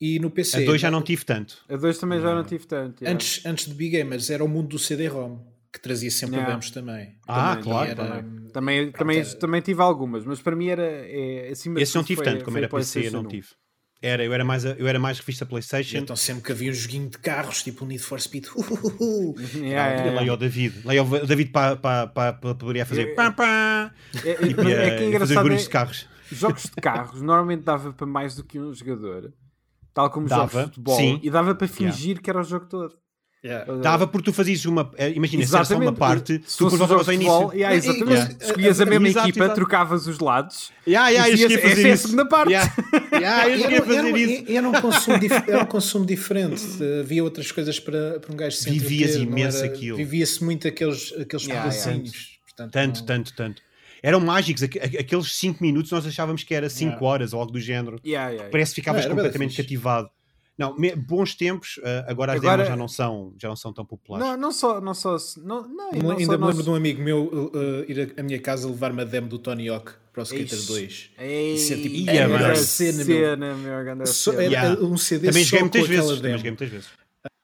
e no PC. A 2 já não tive tanto. A 2 também já não tive tanto. ya. Antes, antes de Big Gamers era o mundo do CD-ROM, que trazia sempre Yeah. demos também. Ah, Também, claro. era- Também, também, também, era- também tive algumas, mas para mim era é, acima Esse não tive foi- tanto, como era PC, eu não 1. tive. Era, eu era mais, eu era mais revista PlayStation. Então sempre que havia um joguinho de carros, tipo o Need for Speed. uhuhuhu. Ya, ya, E lá ya. ia o David. Lá ia o David para pa, pa, pa, poderia fazer É- pá, pá, É, é, e, é que é fazer os engraçado. barulhos é- de carros. jogos de carros normalmente dava para mais do que um jogador, tal como jogos Dava, de futebol, sim. e dava para fingir que era o jogo todo. Yeah. Dava porque tu fazias uma. eh, Imagina, se era só uma Exatamente. parte, Se tu fosse depois jogo voltavas ao de início. futebol, yeah, exatamente. Yeah. Escolhias a mesma Exato, equipa, exato. trocavas os lados. Yeah, yeah, eu E fazer essa é a isso. segunda parte. Yeah. Yeah, eu um consumo, era um consumo diferente. Havia outras coisas para, para um gajo se Vivias não imenso era- aquilo. Vivia-se muito aqueles, aqueles Yeah, pedacinhos. Portanto, Tanto, não- tanto, tanto. Eram mágicos. aqu- aqu- Aqueles 5 minutos nós achávamos que era 5 Yeah. horas ou algo do género. Yeah, yeah, Parece que ficavas Não, completamente cativado. Não, bons tempos, eh, agora as Agora- demos já não são, já não são tão populares. Não, não só, não só, não, não, Me- não Ainda só me nós- lembro de um amigo meu uh, ir a minha casa levar-me a demo do Tony Hawk para o Skater Ixi. 2. Ei, Isso é tipo, mano. cena, cena, cena, meu, grande Só- cena. era Yeah. um CD Também só joguei muitas vezes. Também demo. joguei muitas vezes.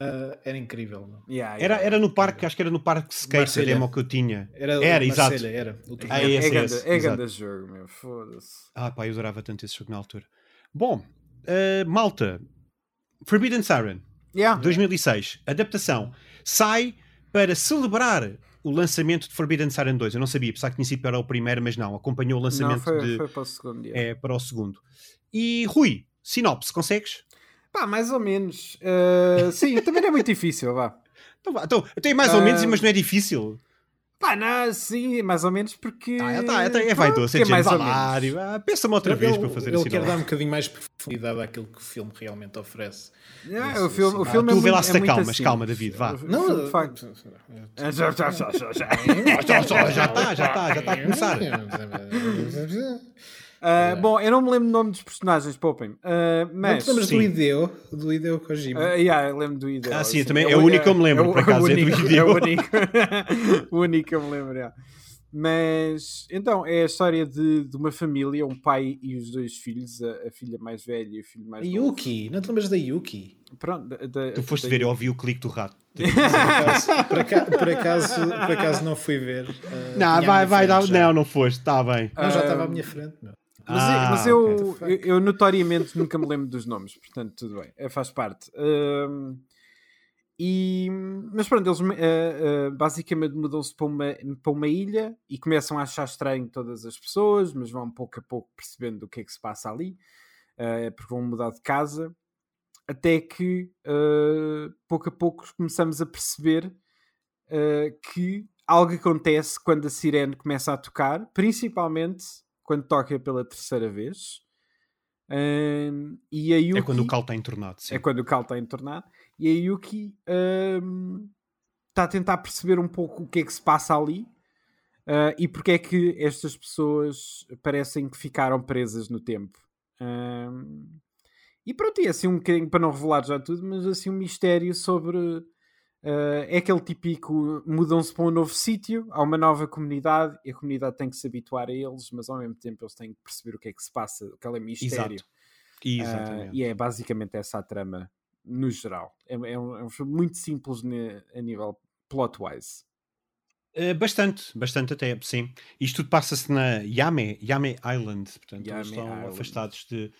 Uh, era incrível. não? Yeah, Era, yeah. era no parque, acho que era no parque skate, a Marselha. demo que eu tinha. Era, Era, exato. Era, O É, é, grande, esse, é exato. grande jogo, meu, foda-se. Ah, pá, eu adorava tanto esse jogo na altura. Bom, eh, malta, Forbidden Siren, Yeah. 2006, adaptação, sai para celebrar o lançamento de Forbidden Siren 2. Eu não sabia, pensava que tinha sido para o primeiro, mas não, acompanhou o Não, lançamento foi, de, foi para o segundo é, para o segundo. E Rui, sinopse, consegues? Pá, mais ou menos. Uh, sim, também não é muito difícil, vá. Então, então, tem mais ou menos, Ah, mas não é difícil. Pá, não, sim, mais ou menos porque. Ah, é, tá, é, tá, é vaidoso, é mais digo, ah, pensa-me outra vez para eu fazer ele a quer sinopse. dar um bocadinho mais profundidade àquilo que o filme realmente oferece. Yeah, Isso, o filme, o sim. filme Ah, é tu vê lá muito- se é acalmas, assim. calma, David, vá. O Não, de facto. eu- Já, já, já, já, já. Já, já, já está, já está, já está a começar. Ah, bom, eu não me lembro do nome dos personagens, poupem. Ah, Não mas. te lembras sim. do Hideo? Do Hideo Kojima? Ah, yeah, eu lembro do Ideo. Ah, sim, assim. também é o único que eu me lembro, o- por acaso, o é do único, Hideo. É o único, o único que eu me lembro, yeah. Mas, então, é a história de, de uma família, um pai e os dois filhos, a, a filha mais velha e o filho mais novo. Yuki, não te lembras da Yuki? Pronto, da- da- Tu foste da- ver, eu ouvi o clique do rato. Por acaso, por aca- por acaso, por acaso não fui ver. ah, tinha Não, vai, vai, frente não, não, não foste, está bem. Não, já Ah, estava à minha frente. Meu. Mas, Ah, eu, mas eu, ok. eu, eu notoriamente nunca me lembro dos nomes, portanto, tudo bem, eh, faz parte. Ahm, e, mas pronto, eles eh, eh, basicamente mudam-se para uma, para uma ilha e começam a achar estranho todas as pessoas, mas vão pouco a pouco percebendo o que é que se passa ali, eh, porque vão mudar de casa, até que pouco a pouco começamos a perceber que algo acontece quando a sirene começa a tocar, principalmente quando toca pela terceira vez. Ahm, e a Yuki, É quando o cal está entornado, sim. é quando o Cal está entornado. E a Yuki ahm, está a tentar perceber um pouco o que é que se passa ali ah, e porque é que estas pessoas parecem que ficaram presas no tempo. Ahm, e pronto, e assim um bocadinho para não revelar já tudo, mas assim um mistério sobre. Ah, é aquele típico mudam-se para um novo sítio, há uma nova comunidade e a comunidade tem que se habituar a eles, mas ao mesmo tempo eles têm que perceber o que é que se passa, aquele mistério. Exato. Exatamente. e é basicamente essa a trama no geral. É, é um, é um filme muito simples ne- a nível plot-wise. Uh, bastante, bastante até, sim. Isto tudo passa-se na Yame, Yame Island, portanto, eles Yame estão Island. afastados de,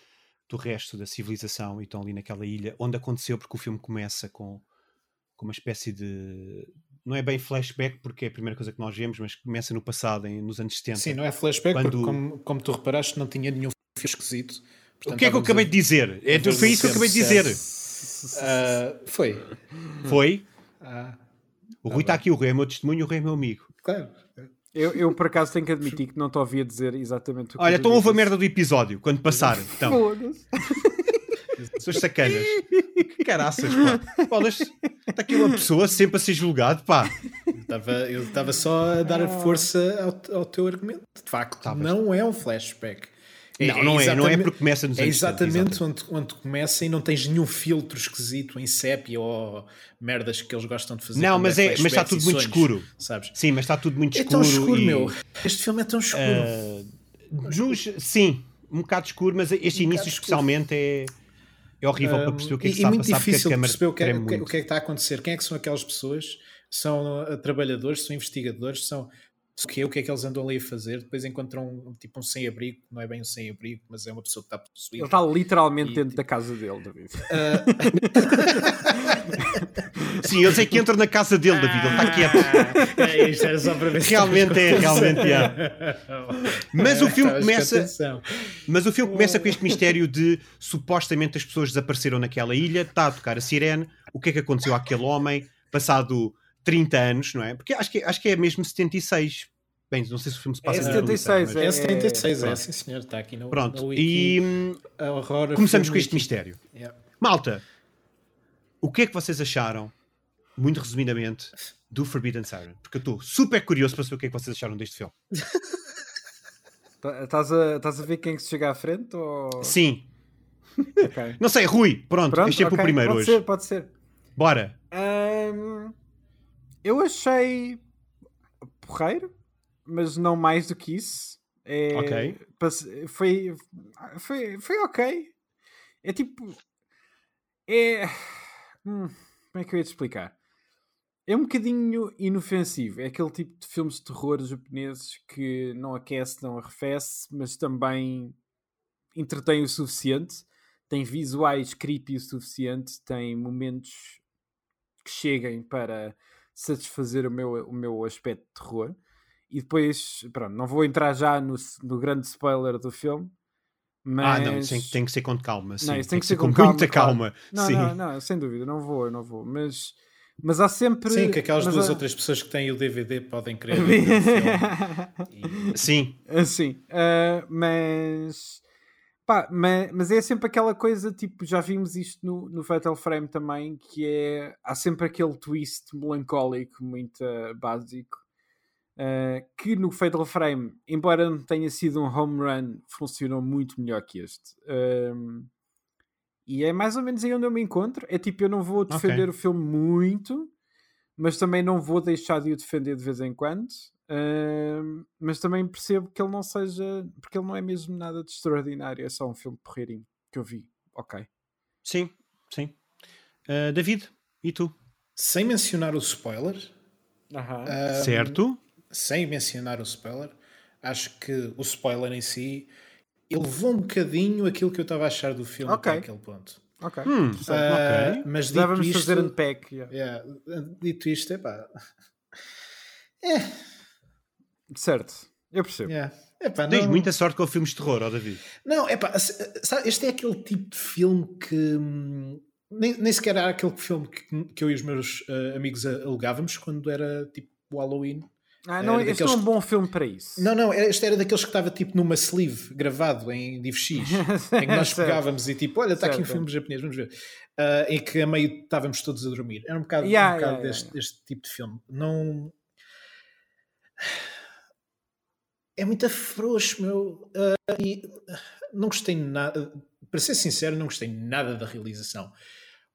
do resto da civilização e estão ali naquela ilha onde aconteceu, porque o filme começa com, com uma espécie de. Não é bem flashback, porque é a primeira coisa que nós vemos, mas começa no passado, em- nos anos 70. Sim, não é flashback, Quando- porque como, como tu reparaste, não tinha nenhum filme esquisito. o que é que eu acabei de dizer? É, foi isso que eu acabei de dizer. Ah, foi. Foi. Ah, O Rui está aqui, o Rui é meu testemunho, o Rui é meu amigo. claro. Eu, eu, por acaso tenho que admitir que não te ouvi a dizer exatamente o que Olha, então houve a merda do episódio, quando passar. Então, Foda-se. suas sacanas. Caraças, pá. Bolas, está aqui uma pessoa sempre a ser julgado, pá. Eu estava só a dar força ao, ao teu argumento. De facto, não é um flashback. Não, não é, não é exatamente- porque começa nos É 70, exatamente onde, onde começa e não tens nenhum filtro esquisito em sépia ou merdas que eles gostam de fazer. Não, mas é- mas está tudo muito sonhos, escuro. Sabes? Sim, mas está tudo muito É escuro. tão escuro, e, meu. Este filme é tão escuro. nos- sim, um bocado escuro, mas este início bocado especialmente é, é horrível para perceber o que é que está a muito passar, difícil a de câmara perceber o que, é, treme o, que, é- muito. o que é que está a acontecer. Quem é que são aquelas pessoas? São uh, trabalhadores, são investigadores, são que é, o que é que eles andam ali a fazer? Depois encontram um, tipo um sem-abrigo, não é bem um sem-abrigo, mas é uma pessoa que está possuída. Ele está literalmente E- dentro da casa dele, David. Sim, eu sei que entra na casa dele, David, ele está quieto. É, isto era só para ver se Realmente é, realmente é. Mas o filme com começa. Mas o filme começa com este mistério de supostamente as pessoas desapareceram naquela ilha, está a tocar a sirene, o que é que aconteceu àquele homem, passado 30 anos, não é? Porque acho que, acho que é mesmo 76. Bem, não sei se o filme se passa É em 76, 2006, É É, 76, é, pronto. sim senhor, está aqui no, Pronto, no e hum, começamos com este Wiki. mistério. Yeah. Malta, o que é que vocês acharam, muito resumidamente, do Forbidden Siren? Porque eu estou super curioso para saber o que é que vocês acharam deste filme. Tá- Estás a, estás a ver quem é que se chega à frente? Ou... Sim, Ok. não sei, Rui, pronto, Pronto, este é para ok, o primeiro pode hoje. ser, pode ser. Bora. Ahm, eu achei porreiro, mas não mais do que isso. É, Ok. Foi, foi, foi ok. É tipo. É. hum, como é que eu ia te explicar? É um bocadinho inofensivo. É aquele tipo de filmes de terror japoneses que não aquece, não arrefece, mas também entretém o suficiente. Tem visuais creepy o suficiente, tem momentos que cheguem para satisfazer o meu, o meu aspecto de terror. E depois, pronto, não vou entrar já no, no grande spoiler do filme. Mas... Ah, não, tem, tem que ser com calma. Sim, Não, isso tem que ser com, com calma, muita claro. calma. Não, sim. não, não, sem dúvida, não vou, não vou. Mas, mas há sempre. Sim, que aquelas mas duas há- outras pessoas que têm o DVD podem querer ver o filme. E- Sim, ah, mas, pá, mas, mas é sempre aquela coisa, tipo, já vimos isto no, no Fatal Frame também, que é, há sempre aquele twist melancólico muito ah, básico, ah, que no Fatal Frame, embora não tenha sido um home run, funcionou muito melhor que este. Ahm, e é mais ou menos aí onde eu me encontro. É tipo, eu não vou defender o filme muito, mas também não vou deixar de o defender de vez em quando. Ahm, mas também percebo que ele não seja. Porque ele não é mesmo nada de extraordinário. É só um filme porreirinho que eu vi. Ok. sim, sim. Ah, David, e tu? Sem mencionar o spoiler, ah, certo? sem mencionar o spoiler, acho que o spoiler em si elevou um bocadinho aquilo que eu estava a achar do filme Ok. até aquele ponto. Ok. Hum, Ah, ok. Mas Já dito isto, fazer unpack. yeah. yeah, dito isto, epá, Certo. Eu percebo. yeah, epá, Tens não- muita sorte com filmes de terror, ó David. Não, é pá, este é aquele tipo de filme que hum, nem, nem sequer era aquele filme que, que eu e os meus eh, amigos alugávamos quando era tipo o Halloween. Ah, não, Era este é um bom filme para isso. Não, não, era- este era daqueles que estava tipo numa sleeve gravado em DivX, em que nós pegávamos e tipo, olha, está aqui um filme japonês, vamos ver. Ah, em que a meio estávamos todos a dormir. Era um bocado, Yeah, um bocado yeah, deste, yeah. deste tipo de filme. Não. É muito frouxo, meu. Ah, e não gostei nada, para ser sincero, não gostei nada da realização,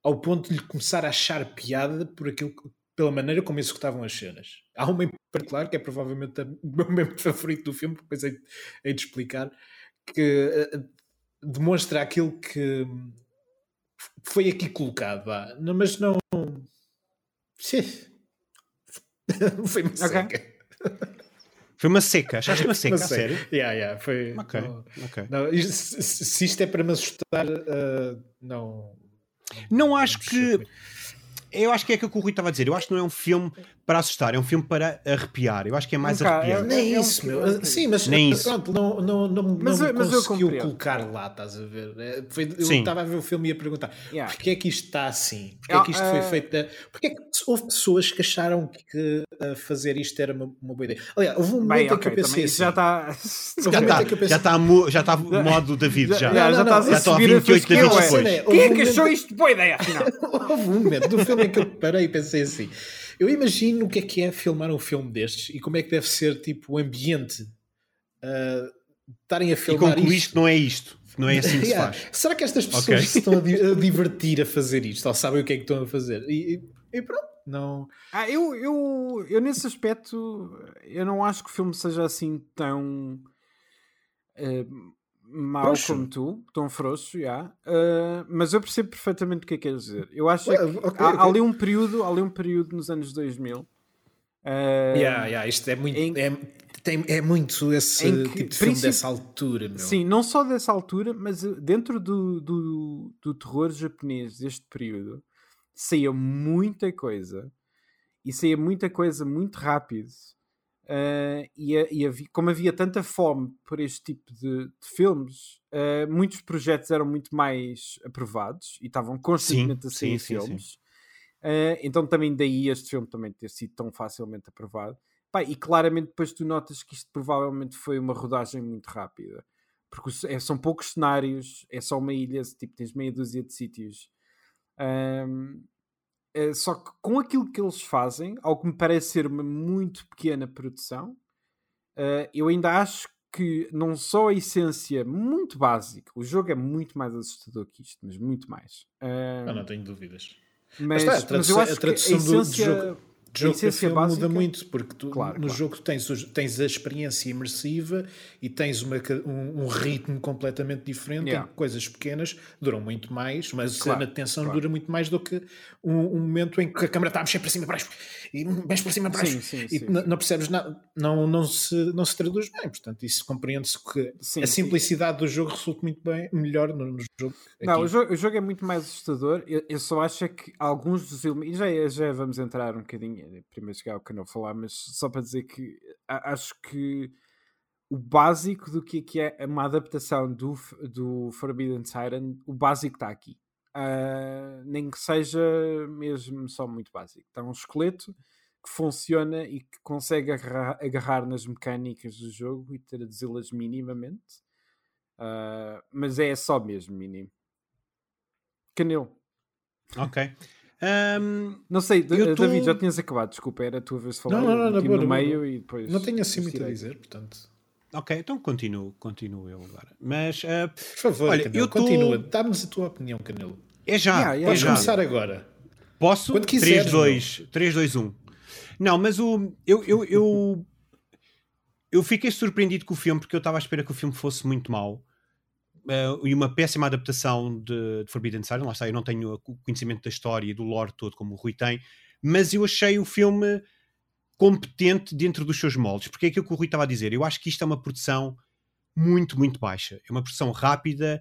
ao ponto de lhe começar a achar piada por aquilo, pela maneira como executavam as cenas. Há uma em particular que é provavelmente o meu momento favorito do filme, depois hei, hei de explicar, que uh, demonstra aquilo que foi aqui colocado, vá. Não, mas não. Sim. foi uma Ok. Foi uma seca, achaste uma seca, Uma seca. sério? Yeah, yeah, foi, Ok, não- ok. não, se, se- isto é para me assustar, uh, não. Não acho que. Eu acho que é aquilo que o Rui estava a dizer. Eu acho que não é um filme para assustar, é um filme para arrepiar. Eu acho que é mais Um bocado, arrepiante. Nem É um isso, meu. Sim, mas Nem isso. pronto, não, não, não, Mas não eu- me mas eu conseguiu colocar lá, estás a ver? É, Foi, eu Sim. estava a ver o filme e ia perguntar Yeah. porquê é que isto está assim? Porquê é que isto Ah, foi ah. feito? Da... Porquê é que houve pessoas que acharam que uh, fazer isto era uma, uma boa ideia? Aliás, houve um momento Bem, em que eu pensei assim. já está. Já está pensei- já está já está modo David, já. Já, já não, a já estou a subir a 28 David fasquia, depois. Quem é que achou momento- isto boa ideia, afinal? Houve um momento do filme em que eu parei e pensei assim: eu imagino o que é que é filmar um filme destes e como é que deve ser tipo o ambiente. uh, estarem a E filmar concluíste isto. que não é isto, não é assim que se Yeah. faz. Será que estas pessoas Ok. se estão a, di- a divertir a fazer isto? Ou sabem o que é que estão a fazer? E, e- e pronto, não. Ah, eu, eu, eu nesse aspecto eu não acho que o filme seja assim tão eh, Frouxo. como tu, tão frouxo, já. Eh, mas eu percebo perfeitamente o que é que queres dizer. Eu acho Well, que ok, há, ok. há ali um período, há ali um período nos anos 2000 eh, Yeah, yeah, isto é muito. em- é, tem, é muito esse que, tipo de filme dessa altura, meu. Sim, não só dessa altura, mas eh, dentro do, do, do terror japonês deste período saía muita coisa e saía muita coisa muito rápido. Eh, e, a- e havia- como havia tanta fome por este tipo de, de filmes, eh, muitos projetos eram muito mais aprovados e estavam constantemente a sim, sair sim, sim. filmes. Eh, então também daí este filme também ter sido tão facilmente aprovado. Pá, e claramente depois tu notas que isto provavelmente foi uma rodagem muito rápida. Porque é- são poucos cenários, é só uma ilha, tipo, tens meia dúzia de sítios. Ahm, é, só que com aquilo que eles fazem, ao que me parece ser uma muito pequena produção, ah, eu ainda acho que não só a essência muito básica, o jogo é muito mais assustador que isto, mas muito mais. Ah, Ahm, não tenho dúvidas. mas, está, a mas tradução- eu a acho que tradução do- do essência, jogo- De jogo a para essência filme básica, muda muito, porque tu, Claro, no claro. jogo tens, tens a experiência imersiva e tens uma um, um ritmo completamente diferente, Yeah. coisas pequenas duram muito mais, mas a Claro, cena de tensão dura muito mais do que um, um momento em que a câmera está a mexer para cima e para baixo e mexe para cima e para baixo Sim, sim, e sim. n- não percebes nada, não, não, se, não se traduz bem, portanto isso compreende-se que a sim. simplicidade do jogo resulta muito bem, melhor no, no jogo. Não, aqui. o jogo, o jogo é muito mais assustador. Eu, eu só acho é que alguns dos elementos. e Já, já vamos entrar um bocadinho. Eh, Primeiro chegar ao canal falar, mas só para dizer que acho que o básico do que é, que é uma adaptação do, do Forbidden Siren, o básico está aqui. Ah, nem que seja mesmo só muito básico. Está um esqueleto que funciona e que consegue agarrar, agarrar nas mecânicas do jogo e traduzi-las minimamente. Ah, mas é só mesmo mínimo. Canelo. Ok. Ahm, Não sei, D- Eu tô- David, já tinhas acabado, desculpa, era a tua vez de falar. Não, não, não, meti-me boa, no meio e depois. Não tenho assim muito a dizer, portanto. ok, então continuo, continuo eu agora. Mas ah, Por favor, Olha, Canelo, eu tô- continua. Dá-nos a tua opinião, Canelo. é já. Yeah, yeah, é Podes já. começar agora. Posso? Quando 3, quiseres, 2, 3, 2, 1. Não, mas o, eu, eu, eu, eu fiquei surpreendido com o filme porque eu estava à espera que o filme fosse muito mau. Eh, e uma péssima adaptação de, de Forbidden Siren, lá está, eu não tenho conhecimento da história e do lore todo como o Rui tem, mas eu achei o filme competente dentro dos seus moldes, porque é aquilo que o Rui estava a dizer, eu acho que isto é uma produção muito, muito baixa, é uma produção rápida,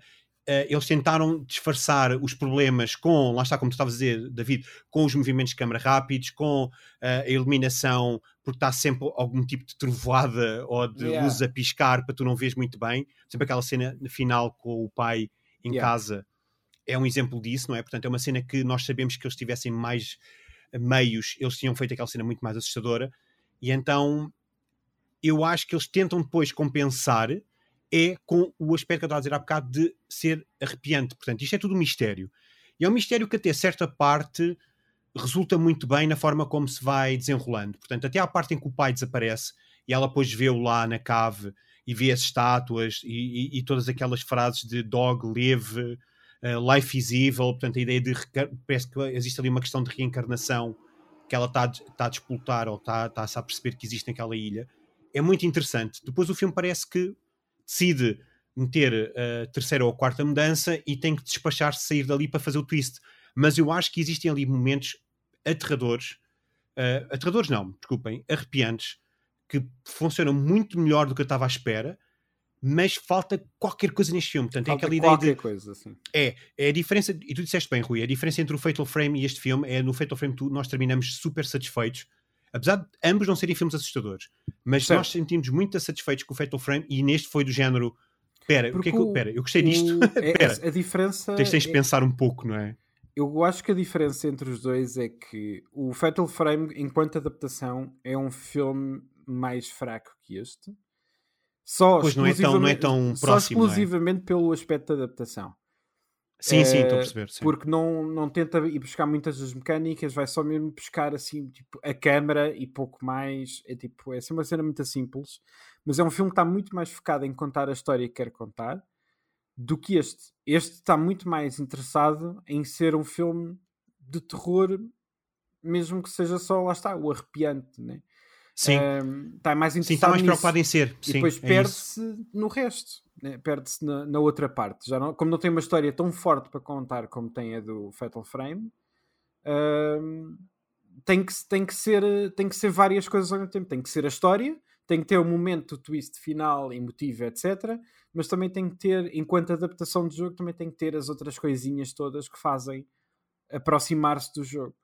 eles tentaram disfarçar os problemas com, lá está como tu estavas a dizer, David, com os movimentos de câmara rápidos, com eh, a iluminação, porque está sempre algum tipo de trovoada ou de Yeah. luz a piscar para tu não vês muito bem. Sempre aquela cena final com o pai em Yeah. casa é um exemplo disso, não é? Portanto, é uma cena que nós sabemos que eles tivessem mais meios, eles tinham feito aquela cena muito mais assustadora. E então eu acho que eles tentam depois compensar é com o aspecto que eu estava a dizer há bocado de ser arrepiante. Portanto, isto é tudo um mistério. E é um mistério que até certa parte resulta muito bem na forma como se vai desenrolando. Portanto, até à parte em que o pai desaparece e ela depois vê-o lá na cave e vê as estátuas e, e, e todas aquelas frases de dog, live, uh, life is evil, portanto a ideia de parece que existe ali uma questão de reencarnação que ela está tá a disputar ou está tá a perceber que existe naquela ilha. É muito interessante. Depois o filme parece que decide meter a terceira ou a quarta mudança e tem que despachar-se, sair dali para fazer o twist. Mas eu acho que existem ali momentos aterradores, uh, aterradores não, desculpem, arrepiantes, que funcionam muito melhor do que eu estava à espera, mas falta qualquer coisa neste filme. Portanto, Falta é aquela ideia de. coisa, assim. É, é a diferença, e tu disseste bem, Rui, a diferença entre o Fatal Frame e este filme é no Fatal Frame tu, nós terminamos super satisfeitos, apesar de ambos não serem filmes assustadores, mas Certo. nós sentimos muito satisfeitos com o Fatal Frame e neste foi do género. Pera, o que é que pera, eu gostei disto. O- é- Pera, a diferença. tens, tens de é- pensar um pouco, não é? Eu acho que a diferença entre os dois é que o Fatal Frame, enquanto adaptação, é um filme mais fraco que este. Só Pois, não é tão- não é tão só próximo, não é? exclusivamente pelo aspecto da adaptação. Sim, sim, estou a Eh, perceber. sim. Porque não, não tenta ir buscar muitas das mecânicas, vai só mesmo buscar assim, tipo, a câmara e pouco mais. É tipo, é assim uma cena muito simples, mas é um filme que está muito mais focado em contar a história que quer contar do que este. Este está muito mais interessado em ser um filme de terror, mesmo que seja só, lá está, o arrepiante, né? Sim, Ahm, está mais sim, interessado está mais nisso. preocupado em ser. E Sim, depois é perde-se no resto, né? perde-se na, na outra parte. Já não, como não tem uma história tão forte para contar como tem a do Fatal Frame, tem, que, tem, que ser, tem que ser várias coisas ao mesmo tempo. Tem que ser a história, tem que ter o momento do twist final, emotivo, etc. Mas também tem que ter, enquanto adaptação de jogo, também tem que ter as outras coisinhas todas que fazem aproximar-se do jogo.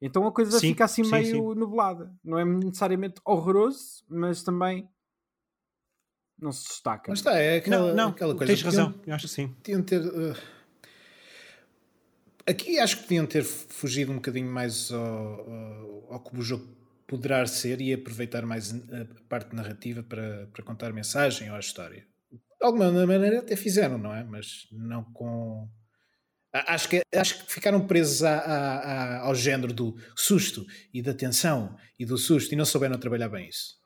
Então a coisa Sim, fica assim sim, meio nublada. Não é necessariamente horroroso, mas também não se destaca. Mas está, é aquela, Não, não, aquela coisa. tens Podiam- razão, eu acho que sim. Podiam ter. uh, Aqui acho que podiam ter fugido um bocadinho mais ao, ao, ao que o jogo poderá ser e aproveitar mais a parte narrativa para, para contar mensagem ou a história. De alguma maneira até fizeram, não é? Mas não com. Acho que, acho que ficaram presos a- a- a- ao género do susto e da tensão e do susto e não souberam trabalhar bem isso.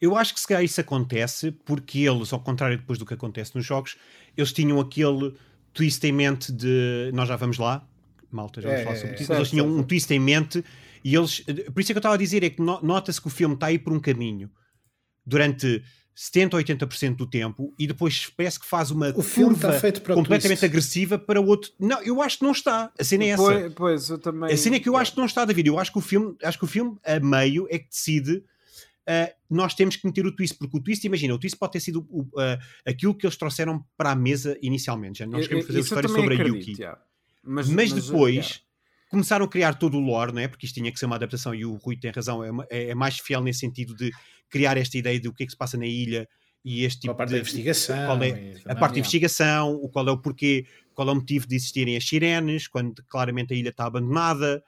Eu acho que se calhar isso acontece porque eles, ao contrário depois do que acontece nos jogos, eles tinham aquele twist em mente de. Nós já vamos lá, malta, já vamos É, falar é, sobre é. isso. Certo, Eles tinham um twist em mente e eles. Por isso é que eu estava a dizer, é que no- nota-se que o filme está aí por um caminho durante 70 ou 80% do tempo e depois parece que faz uma O filme curva está feito para o completamente twist. agressiva para o outro. Não, eu acho que não está. A cena é essa. Pois, pois, eu também. A cena é que eu acho que não está, David. Eu acho que o filme, acho que o filme a meio é que decide. ah, nós temos que meter o twist, porque o twist, imagina, o twist pode ter sido o- ah, aquilo que eles trouxeram para a mesa inicialmente. Já nós queremos fazer uma história sobre a acredito, Yuki. já. Mas, Mas, mas, depois começaram a criar todo o lore, não é? Porque isto tinha que ser uma adaptação e o Rui tem razão, é, uma- é- é mais fiel nesse sentido de criar esta ideia de o que é que se passa na ilha e este a tipo parte de, da investigação. qual é a parte de yeah. investigação, o qual é o porquê, qual é o motivo de existirem as sirenes, quando claramente a ilha está abandonada,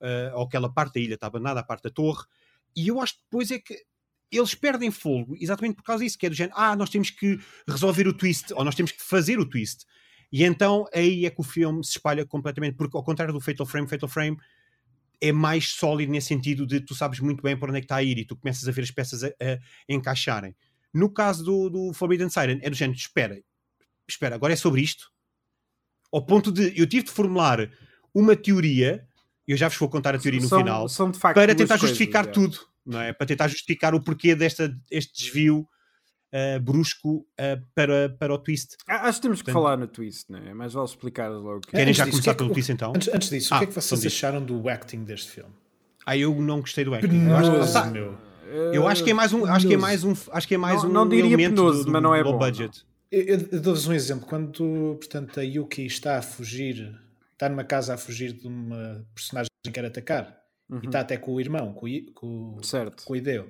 eh, ou aquela parte da ilha está abandonada, a parte da torre. E eu acho que depois é que eles perdem fogo exatamente por causa disso, que é do género, ah, nós temos que resolver o twist, ou nós temos que fazer o twist. E então aí é que o filme se espalha completamente, porque ao contrário do Fatal Frame, Fatal Frame é mais sólido nesse sentido de tu sabes muito bem para onde é que está a ir e tu começas a ver as peças a, a encaixarem. No caso do, do Forbidden Siren, é do género, espera, espera, agora é sobre isto? Ao ponto de, eu tive de formular uma teoria, e eu já vos vou contar a teoria no são, final, são para tentar coisas, justificar já. tudo, não é? Para tentar justificar o porquê desta, este desvio ah, brusco ah, para, para o twist. Ah, Acho que temos que Portanto- falar no twist, não é? Mais vale explicar logo o que é. Querem já disso, começar o que é pelo que- twist então? Antes, antes disso, Ah, o que é que vocês então diz. acharam do acting deste filme? Ah, eu não gostei do acting. Eu acho, que- Penoso, Ah, meu. eu acho que é mais um, acho que é mais um, acho que é mais Não- um não diria elemento penoso, do, do mas não é low bom, budget. Eu, eu- dou-vos um exemplo. Quando, portanto, a Yuki está a fugir, está numa casa a fugir de uma personagem que quer atacar, Uhum. e está até com o irmão, com o, com, o- Certo. com o Ideo.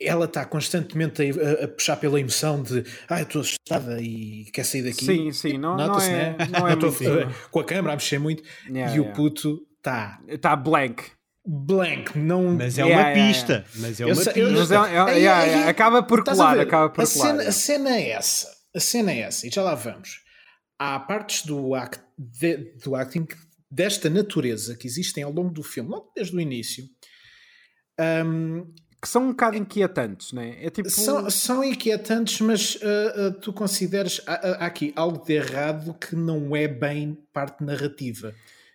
Ela está constantemente a, a- puxar pela emoção de ah, eu estou assustada e quer sair daqui. Sim, sim, não, não Nota-se, é, né? não é com a câmera a mexer muito Yeah, e o yeah. puto está Está blank. blank, não. Mas é Yeah, uma yeah, pista. Mas é uma pista. é, é- acaba por colar, acaba por a colar. Cena, a cena é essa. A cena é essa. E já lá vamos. Há partes do, act, de- do acting desta natureza que existem ao longo do filme, logo desde o início, hum, que são um bocado inquietantes, né? É tipo. São, são inquietantes, mas uh, uh, tu consideras há, há aqui algo de errado que não é bem parte narrativa.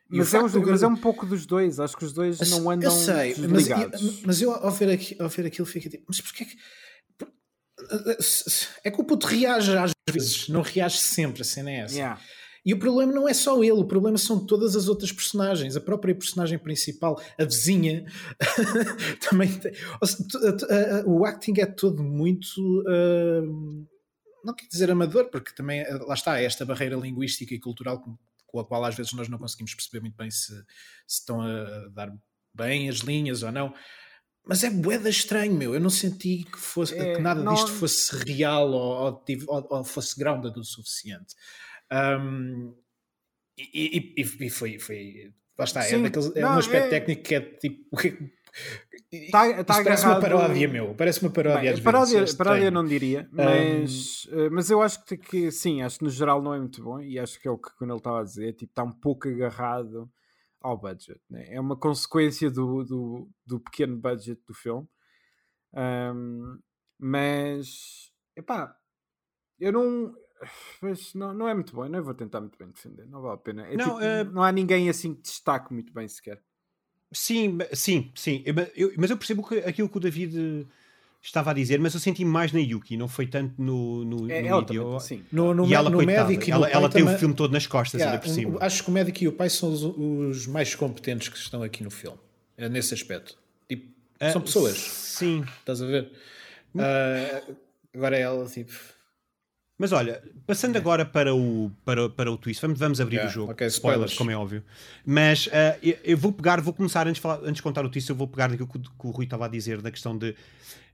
Mas é, um, de- mas é um pouco dos dois, acho que os dois não andam eu sei, mas, desligados. mas eu ao ver, aqui, ao ver aquilo fico tipo, mas porquê que. por- É que o puto reage às vezes, não reage sempre, a cena é essa. Yeah. E o problema não é só ele, o problema são todas as outras personagens. A própria personagem principal, a vizinha, também tem. o acting é todo muito. hum, não quero dizer amador, porque também eh, lá está, é esta barreira linguística e cultural com, a qual às vezes nós não conseguimos perceber muito bem se, se estão a dar bem as linhas ou não. Mas é boeda estranho, meu. Eu não senti que, fosse, É, que nada não- disto fosse real ou, ou- ou fosse grounded o suficiente. Um, e, e- e- foi, foi. Lá está, é, Sim, daqueles, é não, um aspecto é- técnico que é tipo. o que- Tá- tá parece uma paródia, meu. Parece uma paródia. Bem, às vezes, paródia, é paródia não diria, mas, eh, mas eu acho que, que sim, acho que no geral não é muito bom e acho que é o que quando ele estava a dizer, tipo, está um pouco agarrado ao budget, né? é uma consequência do, do, do pequeno budget do filme, Ahm, mas epá, eu não, mas não, não é muito bom, eu não vou tentar muito bem defender, não vale a pena. É Não, tipo, eh, não há ninguém assim que destaque muito bem sequer. Sim, sim, sim. Eu- ma- eu- mas eu percebo que- aquilo que o David eh, estava a dizer, mas eu senti mais na Yuki, não foi tanto no, no, É, no ela vídeo. também, sim. No, no, E ela, no coitada, ela, ela tem também- o filme todo nas costas, Yeah, ainda por cima. um- acho que o médico e o pai são os, os mais competentes que estão aqui no filme, é nesse aspecto. Tipo, são pessoas, Sim. estás a ver? Ah, agora ela, tipo. Mas olha, passando agora para o, para, para o twist, vamos, vamos abrir Yeah, o jogo. ok, spoilers, spoilers. como é óbvio. Mas ah, eu, eu vou pegar, vou começar antes de, falar, antes de contar o twist, eu vou pegar daquilo que, o- que o Rui estava a dizer, da questão de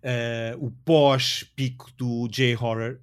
ah, o pós-pico do J-Horror.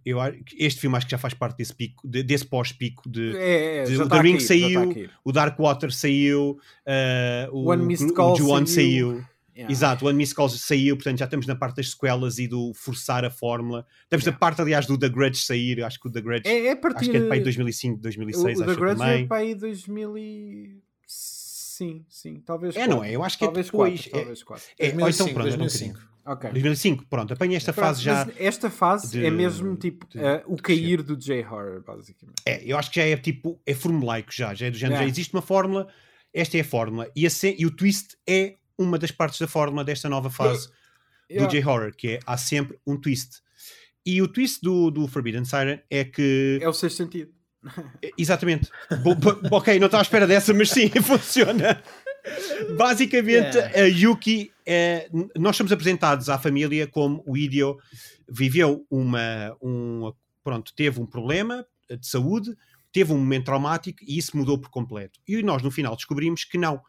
Este filme acho que já faz parte desse pico, de- desse pós-pico de. É, é, de- o está The Ring cair, já está a saiu, o Dark Water saiu, ah, o, One Missed o Call Ju-On saiu. saiu. Yeah. Exato, o One Missed Call saiu, portanto já estamos na parte das sequelas e do forçar a fórmula. Estamos na Yeah. parte, aliás, do The Grudge sair. Acho que o The Grudge É, é a partir acho que é de para aí 2005, 2006, o, o acho The Grudge também. é para aí 2000 e... Sim, sim, talvez É, quatro. não é? Eu acho que é talvez depois. Quatro, É- talvez quatro. É, ou então 2005, pronto, era um 2005. bocadinho. Ok. 2005, pronto, apanha esta Pronto, fase já. esta fase de- é mesmo tipo de- eh, o cair do J-Horror, basicamente. É, eu acho que já é tipo, é formulaico já, já é do género, Yeah. já existe uma fórmula, esta é a fórmula, e, a e o twist é uma das partes da fórmula desta nova fase do Yeah. J-Horror, que é há sempre um twist. E o twist do, do Forbidden Siren é que. É o sexto sentido. Exatamente. Bo- bo- ok, não estava à espera dessa, mas sim, funciona. Basicamente, Yeah. a Yuki, é, nós somos apresentados à família como o Hideo viveu uma, um, pronto, teve um problema de saúde, teve um momento traumático e isso mudou por completo. E nós no final descobrimos que não.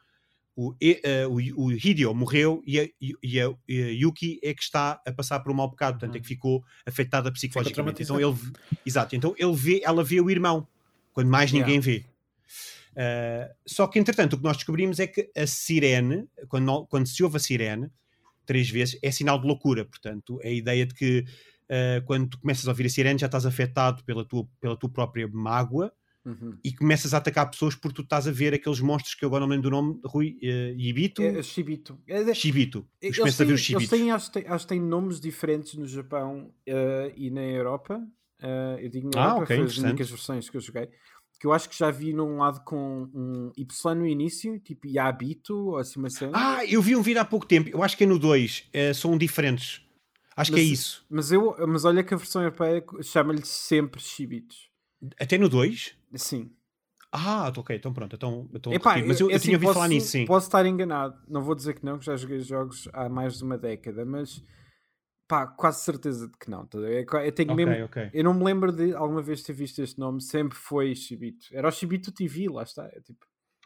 O, eh, o, o Hideo morreu e a, e a- Yuki é que está a passar por um mau bocado, portanto é que ficou afetada psicologicamente. Então ele, exato, então ele vê, ela vê o irmão, quando mais ninguém vê. Uh, só que, entretanto, o que nós descobrimos é que a sirene, quando, quando se ouve a sirene, três vezes, é sinal de loucura. Portanto, é a ideia de que uh, quando tu começas a ouvir a sirene já estás afetado pela tua, pela tua própria mágoa Uhum. e começas a atacar pessoas porque tu estás a ver aqueles monstros que eu agora não lembro do nome, Rui, uh, Ibito, É, é Shibito. É, é- Shibito. Tu eles começas a ver têm, os eles Shibitos. têm, acho, que têm- acho que têm nomes diferentes no Japão eh, e na Europa. Eh, eu digo na Ah, Europa, ok, foi as únicas versões que eu joguei. Que eu acho que já vi num lado com um Y no início, tipo Yabito ou assim uma cena. Ah, eu vi um vídeo há pouco tempo, eu acho que é no 2, são diferentes. Acho que é Mas- isso. Mas, eu, mas olha que a versão europeia chama-lhe sempre Shibitos. Até no 2? Sim. Ah, ok, então pronto, então, então Epá, mas eu, eu assim, tinha ouvido falar nisso, sim. Posso estar enganado, não vou dizer que não, que já joguei jogos há mais de uma década, mas pá, quase certeza de que não. tá ver? Eu tenho Ok, mesmo, ok. eu não me lembro de alguma vez ter visto este nome, sempre foi Shibito. Era o Shibito TV, lá está. É tipo,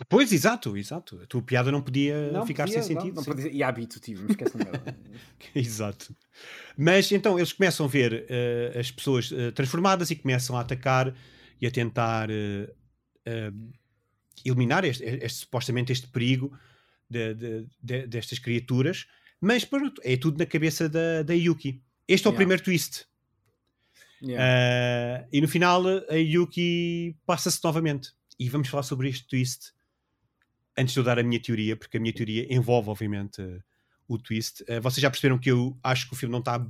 Pois, exato, exato. A tua piada não podia não ficar podia, sem não, sentido. Não, sim. podia, Yabito TV, me esquece exato. Mas então eles começam a ver eh, as pessoas eh, transformadas e começam a atacar e a tentar eh, eh, eliminar este, este- supostamente este perigo de- de- de- destas criaturas. Mas pronto, é tudo na cabeça da, da Yuki. Este é o Yeah. primeiro twist. Yeah. Uh, e no final a Yuki passa-se novamente. E vamos falar sobre este twist antes de eu dar a minha teoria, porque a minha teoria envolve, obviamente, uh, o twist. Uh, vocês já perceberam que eu acho que o filme não está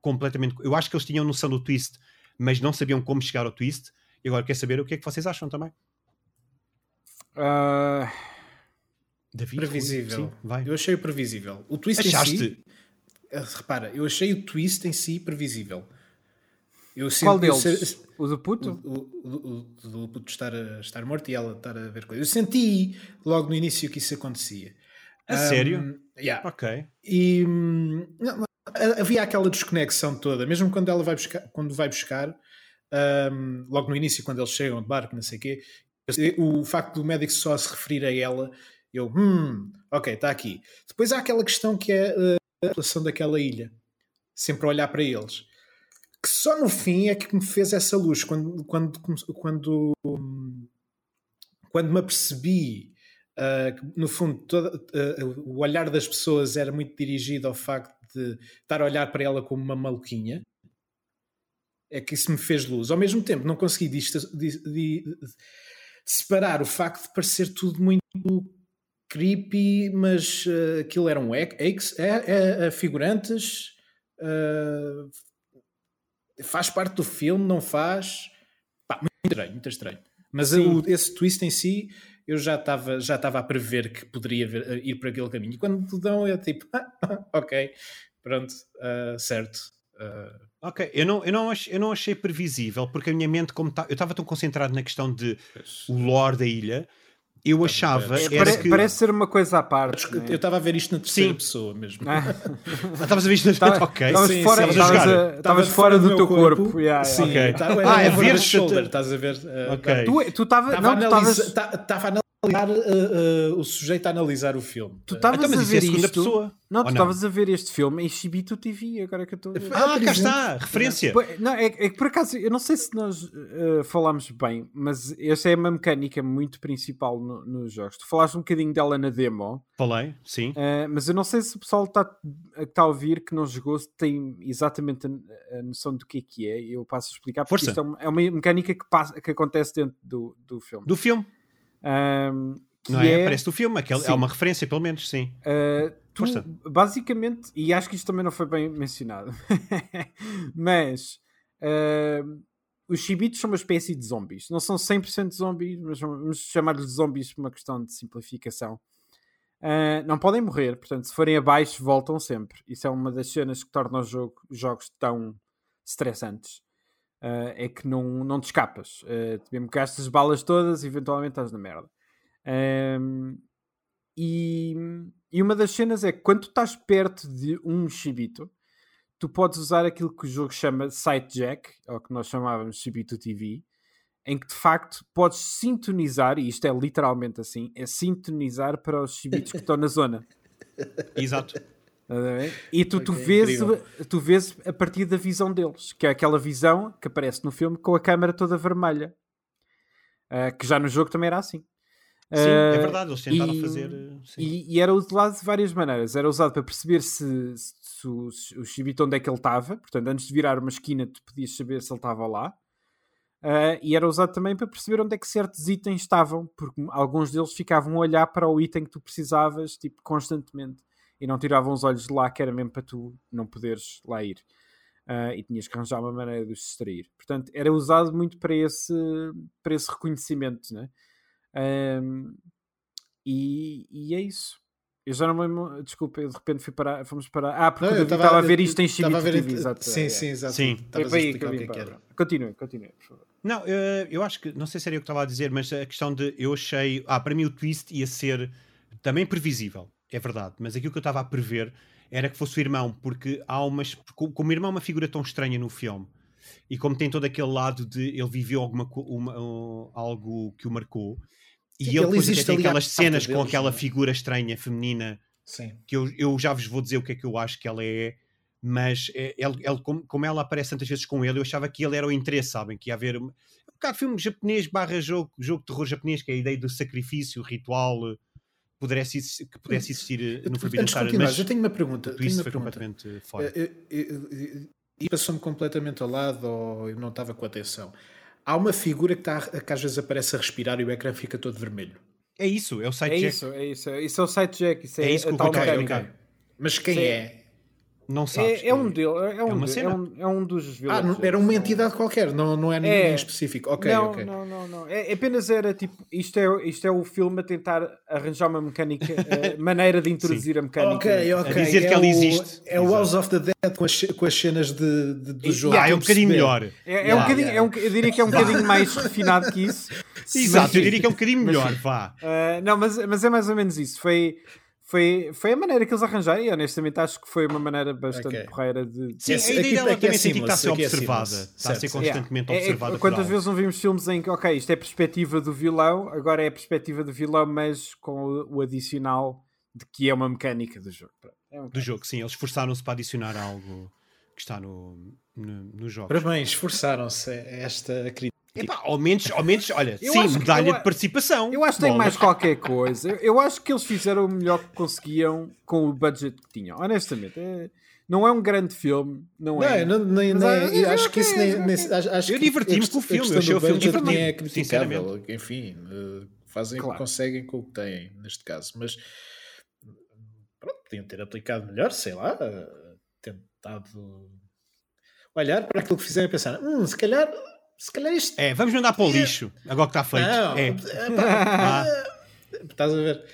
completamente. Eu acho que eles tinham noção do twist, mas não sabiam como chegar ao twist. E agora quer saber o que é que vocês acham também. Uh... David, previsível. Sim, vai. Eu achei previsível. O twist Achaste? em si. eh, Repara, eu achei o twist em si previsível. Eu Qual deles? se- O do puto? o, o, o, o puto estar, a- estar morto e ela estar a ver coisas. Eu senti logo no início que isso acontecia. A Ahm, sério? yeah. Ok. E hum, não, não, ha- havia aquela desconexão toda, mesmo quando ela vai buscar, quando vai buscar hum, logo no início, quando eles chegam de barco, não sei o quê, o facto do médico só se referir a ela, eu, hum, ok, está aqui. Depois há aquela questão que é uh, a relação daquela ilha, sempre olhar para eles, que só no fim é que me fez essa luz, quando, quando, quando, quando me apercebi Uh, no fundo, toda, uh, o olhar das pessoas era muito dirigido ao facto de estar a olhar para ela como uma maluquinha. É que isso me fez luz. Ao mesmo tempo, não consegui dista- di- di- separar o facto de parecer tudo muito creepy, mas uh, aquilo eram ex, ex, é, é, figurantes. uh, faz parte do filme, não faz. Pá, muito estranho, muito estranho. Mas o- esse twist em si eu já estava já estava a prever que poderia ver- ir por aquele caminho. E quando te dão, é tipo, "Ah, ok, pronto, ah, certo. Ah, Ok, eu não, eu, não ach- eu não achei previsível, porque a minha mente, como tá, eu estava tão concentrado na questão de o lore da ilha, eu achava É, era Pare- que... Parece ser uma coisa à parte. eu né? estava a ver isto na terceira Sim. pessoa mesmo. Ah, Ah, Estavas a ver isto? tava- ok. Estavas fora, sim, estavas a jogar. a- estavas fora do teu corpo. Yeah, Sim, yeah. Ok. tá- Ah, é ver shoulder, estás a ver? Ah, Ok. Tu tu estavas Estava a não, tu estavas ta- estava a analisar uh, uh, o sujeito a analisar o filme. tu estavas Então, a é a ver segunda isto. pessoa. Não, tu estavas a ver este filme em Shibito TV, agora que eu estou a ver. Ah, Ah, cá está, referência. Não, é, é que por acaso, eu não sei se nós eh, falámos bem, mas esta é uma mecânica muito principal no- nos jogos. Tu falaste um bocadinho dela na demo, Falei, sim. eh, mas eu não sei se o pessoal está que está a ouvir que não jogou se tem exatamente a, a noção do que é que é. Eu passo a explicar porque Força. isto é uma, é uma mecânica que, passa, que acontece dentro do, do filme. Do filme, Que não é? é, Parece do filme, aquele, é uma referência, pelo menos, sim. Uh, tu, basicamente, e acho que isto também não foi bem mencionado, mas uh, os chibitos são uma espécie de zombies. Não são 100% zombies, mas vamos chamar-lhes zombies por uma questão de simplificação. Uh, não podem morrer, portanto, se forem abaixo, voltam sempre. Isso é uma das cenas que torna o jogo, os jogos tão stressantes. Uh, é que não, não te escapas. Uh, mesmo que gastes as balas todas, eventualmente estás na merda. Um, e, e uma das cenas é que quando tu estás perto de um chibito, tu podes usar aquilo que o jogo chama Sight Jack, ou que nós chamávamos Chibito TV, em que de facto podes sintonizar, e isto é literalmente assim, é sintonizar para os chibitos que estão na zona. Exato. E tu, tu, Ok, vês, incrível. tu vês a partir da visão deles, que é aquela visão que aparece no filme com a câmera toda vermelha. Ah, que já no jogo também era assim. Sim, é Ah, verdade, eles tentaram e- fazer. E, e era usado de várias maneiras. Era usado para perceber se, se o, se o chibito onde é que ele estava. Portanto, antes de virar uma esquina, tu podias saber se ele estava lá. Ah, e era usado também para perceber onde é que certos itens estavam, porque alguns deles ficavam a olhar para o item que tu precisavas, tipo, constantemente. E não tiravam os olhos de lá, que era mesmo para tu não poderes lá ir. Ah, e tinhas que arranjar uma maneira de os distrair. Portanto, era usado muito para esse, para esse reconhecimento, né? Ahm, e, e é isso. Eu já não me lembro, desculpa, eu de repente fui para, fomos para. Ah, porque Não, eu estava a ver eu isto em estava a Chibi ver- TV, exato. Sim, é, sim, exato. Sim. Foi para aí que eu vim para. era. Continue, continue, por favor. Não, eh, eu acho que, não sei se era eu que estava a dizer, mas a questão de eu achei. Ah, para mim o twist ia ser também previsível, é verdade, mas aquilo que eu estava a prever era que fosse o irmão, porque há umas. co- Como o irmão é uma figura tão estranha no filme e como tem todo aquele lado de ele viveu alguma, uma- um, algo que o marcou. E Sim, ele, ele existe tem aquelas cenas com deles, aquela não é? figura estranha feminina Sim. que eu, eu já vos vou dizer o que é que eu acho que ela é, mas é, ele, ele- como, como ela aparece tantas vezes com ele, eu achava que ele era o interesse, sabem? Que ia haver um, um bocado filme japonês barra jogo, jogo de terror japonês, que é a ideia do sacrifício, ritual, pudesse, exi- que pudesse existir eh, no Antes Forbidden continuar, mas eu tenho uma pergunta. Tenho twist uma foi pergunta. completamente fora. Eh, eh, eh, E passou-me completamente ao lado ou eu não estava com atenção. Há uma figura que, está, que às vezes aparece a respirar e o ecrã fica todo vermelho. É isso, é o site É check. isso, é isso. Isso é o site jack, isso é, É isso que a o tal ok, mecânica. ok. Mas quem Sim. é? Não sabes. É, é um dele, é um, uma de- é cena. um, é um dos vilões. Ah, não- era uma entidade qualquer, não, não é ninguém É. específico. Ok, não, ok. não, não, não. É, apenas era tipo, isto é, isto é o filme a tentar arranjar uma mecânica, eh, maneira de introduzir a mecânica. Ok, ok. A dizer é que ela existe. É o. House of the Dead com as, com as cenas de, de- do jogo. Ah, é um bocadinho melhor. É, é um bocadinho, é um, eu diria que é um bocadinho mais refinado que isso. Exato, eu Mas- diria que é um bocadinho melhor, vá. Uh, não, mas, mas é mais ou menos isso. Foi, foi, foi a maneira que eles arranjaram e honestamente acho que foi uma maneira bastante Ok. porreira de. Sim, Esse- a ideia aqui- dela é também senti que está a ser é observada. Está a ser Certo, certo. constantemente É, é, observada. por quantas vezes não vimos filmes em que, ok, isto é a perspectiva do vilão, agora é a perspectiva do vilão, mas com o, o adicional de que é uma mecânica do jogo. É um Do jogo, sim, eles esforçaram-se para adicionar algo que está no, no, no jogo. Parabéns, esforçaram-se a esta crítica. Epá, ao menos, ao menos, olha, Eu sim, medalha eu de participação. Eu acho que tem mais qualquer coisa. Eu, acho que eles fizeram o melhor que conseguiam com o budget que tinham. Honestamente, é- não é um grande filme, não, Não, é. não, nem, Mas, nem- ah, acho que isso nem. nem- acho, Eu que diverti-me com o filme, eu achei o filme nem é divertido, criticável. Enfim, eh, fazem o Claro. que conseguem com o que têm, neste caso. Mas pronto, podiam ter aplicado melhor, sei lá, eh, tentado olhar para aquilo que fizeram e pensar: hum, se calhar, se calhar isto. É, vamos mandar para o lixo, agora que está feito. Não, É. epá, eh, estás a ver?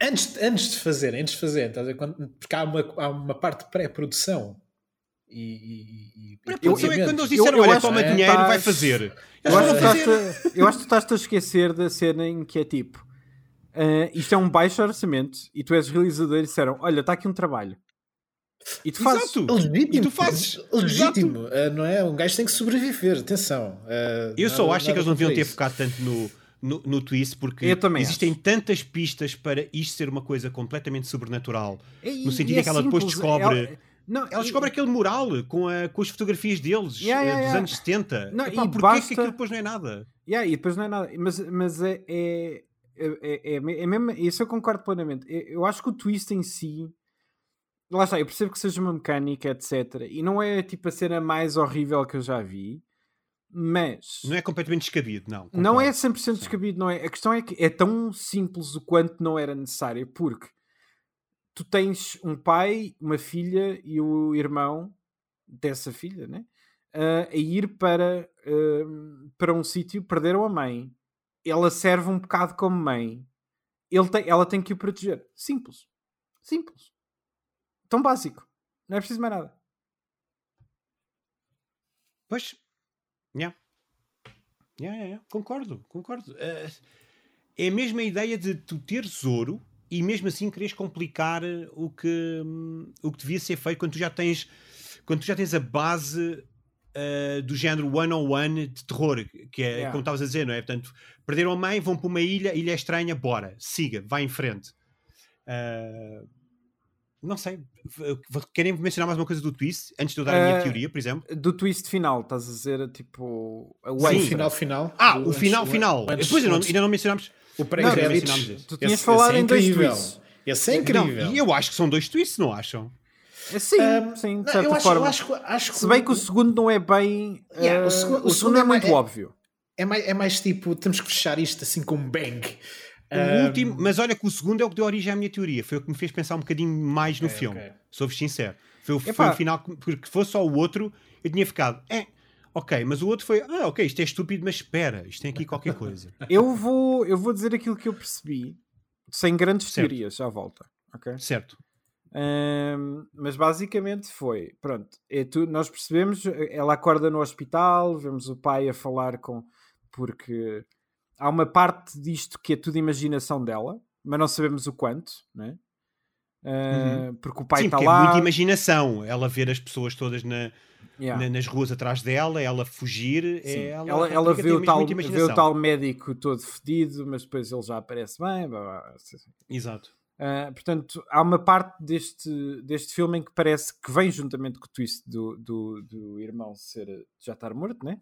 Antes, antes de fazer, antes de fazer, estás a ver? Quando- porque há uma, há uma parte de pré-produção. E, e, e- Para a e produção é que quando eles disseram, eu olha, toma que dinheiro, estás- vai fazer. Eu acho, fazer. eu acho que tu estás-te a esquecer da cena em que é tipo: ah, isto é um baixo orçamento e tu és realizador e disseram: Olha, está aqui um trabalho. E tu fazes. Exato. Legítimo. E tu fazes. Legítimo. eh, não é? Um gajo tem que sobreviver. Atenção. eh, Eu só acho é que eles não deviam ter focado tanto no, no, no twist, porque Eu também existem acho. tantas pistas para isto ser uma coisa completamente sobrenatural. E- No sentido é em que ela depois simples, descobre- ela- não, Ela e- descobre aquele mural com, a, com as fotografias deles Yeah, eh, yeah, dos yeah. anos 70. Não, Epá, e porquê basta- que aquilo depois não é nada? Yeah, e depois não é nada. Mas, mas é, é, é, é, é mesmo. Isso eu concordo plenamente. Eu, eu acho que o twist em si. Lá está, eu percebo que seja uma mecânica, etc. E não é tipo a cena mais horrível que eu já vi. Mas. Não é completamente descabido, não. Não é concordo. 100% descabido, não é? A questão é que é tão simples o quanto não era necessário, porque tu tens um pai, uma filha e o irmão dessa filha, né? Ah, a ir para, ah, para um sítio, perderam a mãe. Ela serve um bocado como mãe. Ele tem, ela tem que o proteger. Simples. Simples. Tão básico. Não é preciso mais nada. Pois. Yeah. Yeah, yeah, yeah. Concordo, concordo. Eh, é a mesma ideia de tu teres ouro e mesmo assim queres complicar eh, o que, hum, o que devia ser feito quando tu já tens, quando tu já tens a base eh, do género one-on-one de terror, que é Yeah. como estavas a dizer, não é? Portanto, perderam a mãe, vão para uma ilha, ilha é estranha, bora, siga, vai em frente. Eh, não sei, querem mencionar mais uma coisa do twist antes de eu dar a minha Eh, teoria, por exemplo? Do twist final, estás a dizer, tipo... O final final. Ah, o antes- final final. antes- Depois ainda não, antes- ainda não mencionámos. O Não, pré-créditos. Tu tinhas Esse- falado esse é em dois twists. Esse é incrível. Não, e eu acho que são dois twists, não acham? É, Sim, sim, de não, certa eu acho, forma. eu acho, acho que Se bem que o segundo não é bem. Yeah, eh, o segu- o, o segundo, segundo é é muito é- óbvio. é mais, é mais tipo, temos que fechar isto assim com um bang. O Ahm, último, mas olha que o segundo é o que deu origem à minha teoria. Foi o que me fez pensar um bocadinho mais no filme. ok. Sou-vos sincero. Foi, o- foi o final, que- porque fosse só o outro, eu tinha ficado, é, ok, mas o outro foi, ah, ok, isto é estúpido, mas espera, isto tem aqui qualquer coisa. Eu vou, eu vou dizer aquilo que eu percebi, sem grandes Certo. teorias à volta. ok? certo. Ahm, mas basicamente foi, pronto, é tu, nós percebemos, ela acorda no hospital, vemos o pai a falar com, porque há uma parte disto que é tudo imaginação dela, mas não sabemos o quanto, né? Ah, porque o pai está porque é lá. muita imaginação. Ela ver as pessoas todas na, Yeah. na- nas ruas atrás dela, ela fugir, é, ela, ela, ela vê, o tal, vê o tal médico todo fedido, mas depois ele já aparece bem. blá, blá, blá. Exato. Ah, portanto, há uma parte deste, deste filme em que parece que vem juntamente com o twist do, do, do irmão ser, já estar morto, né?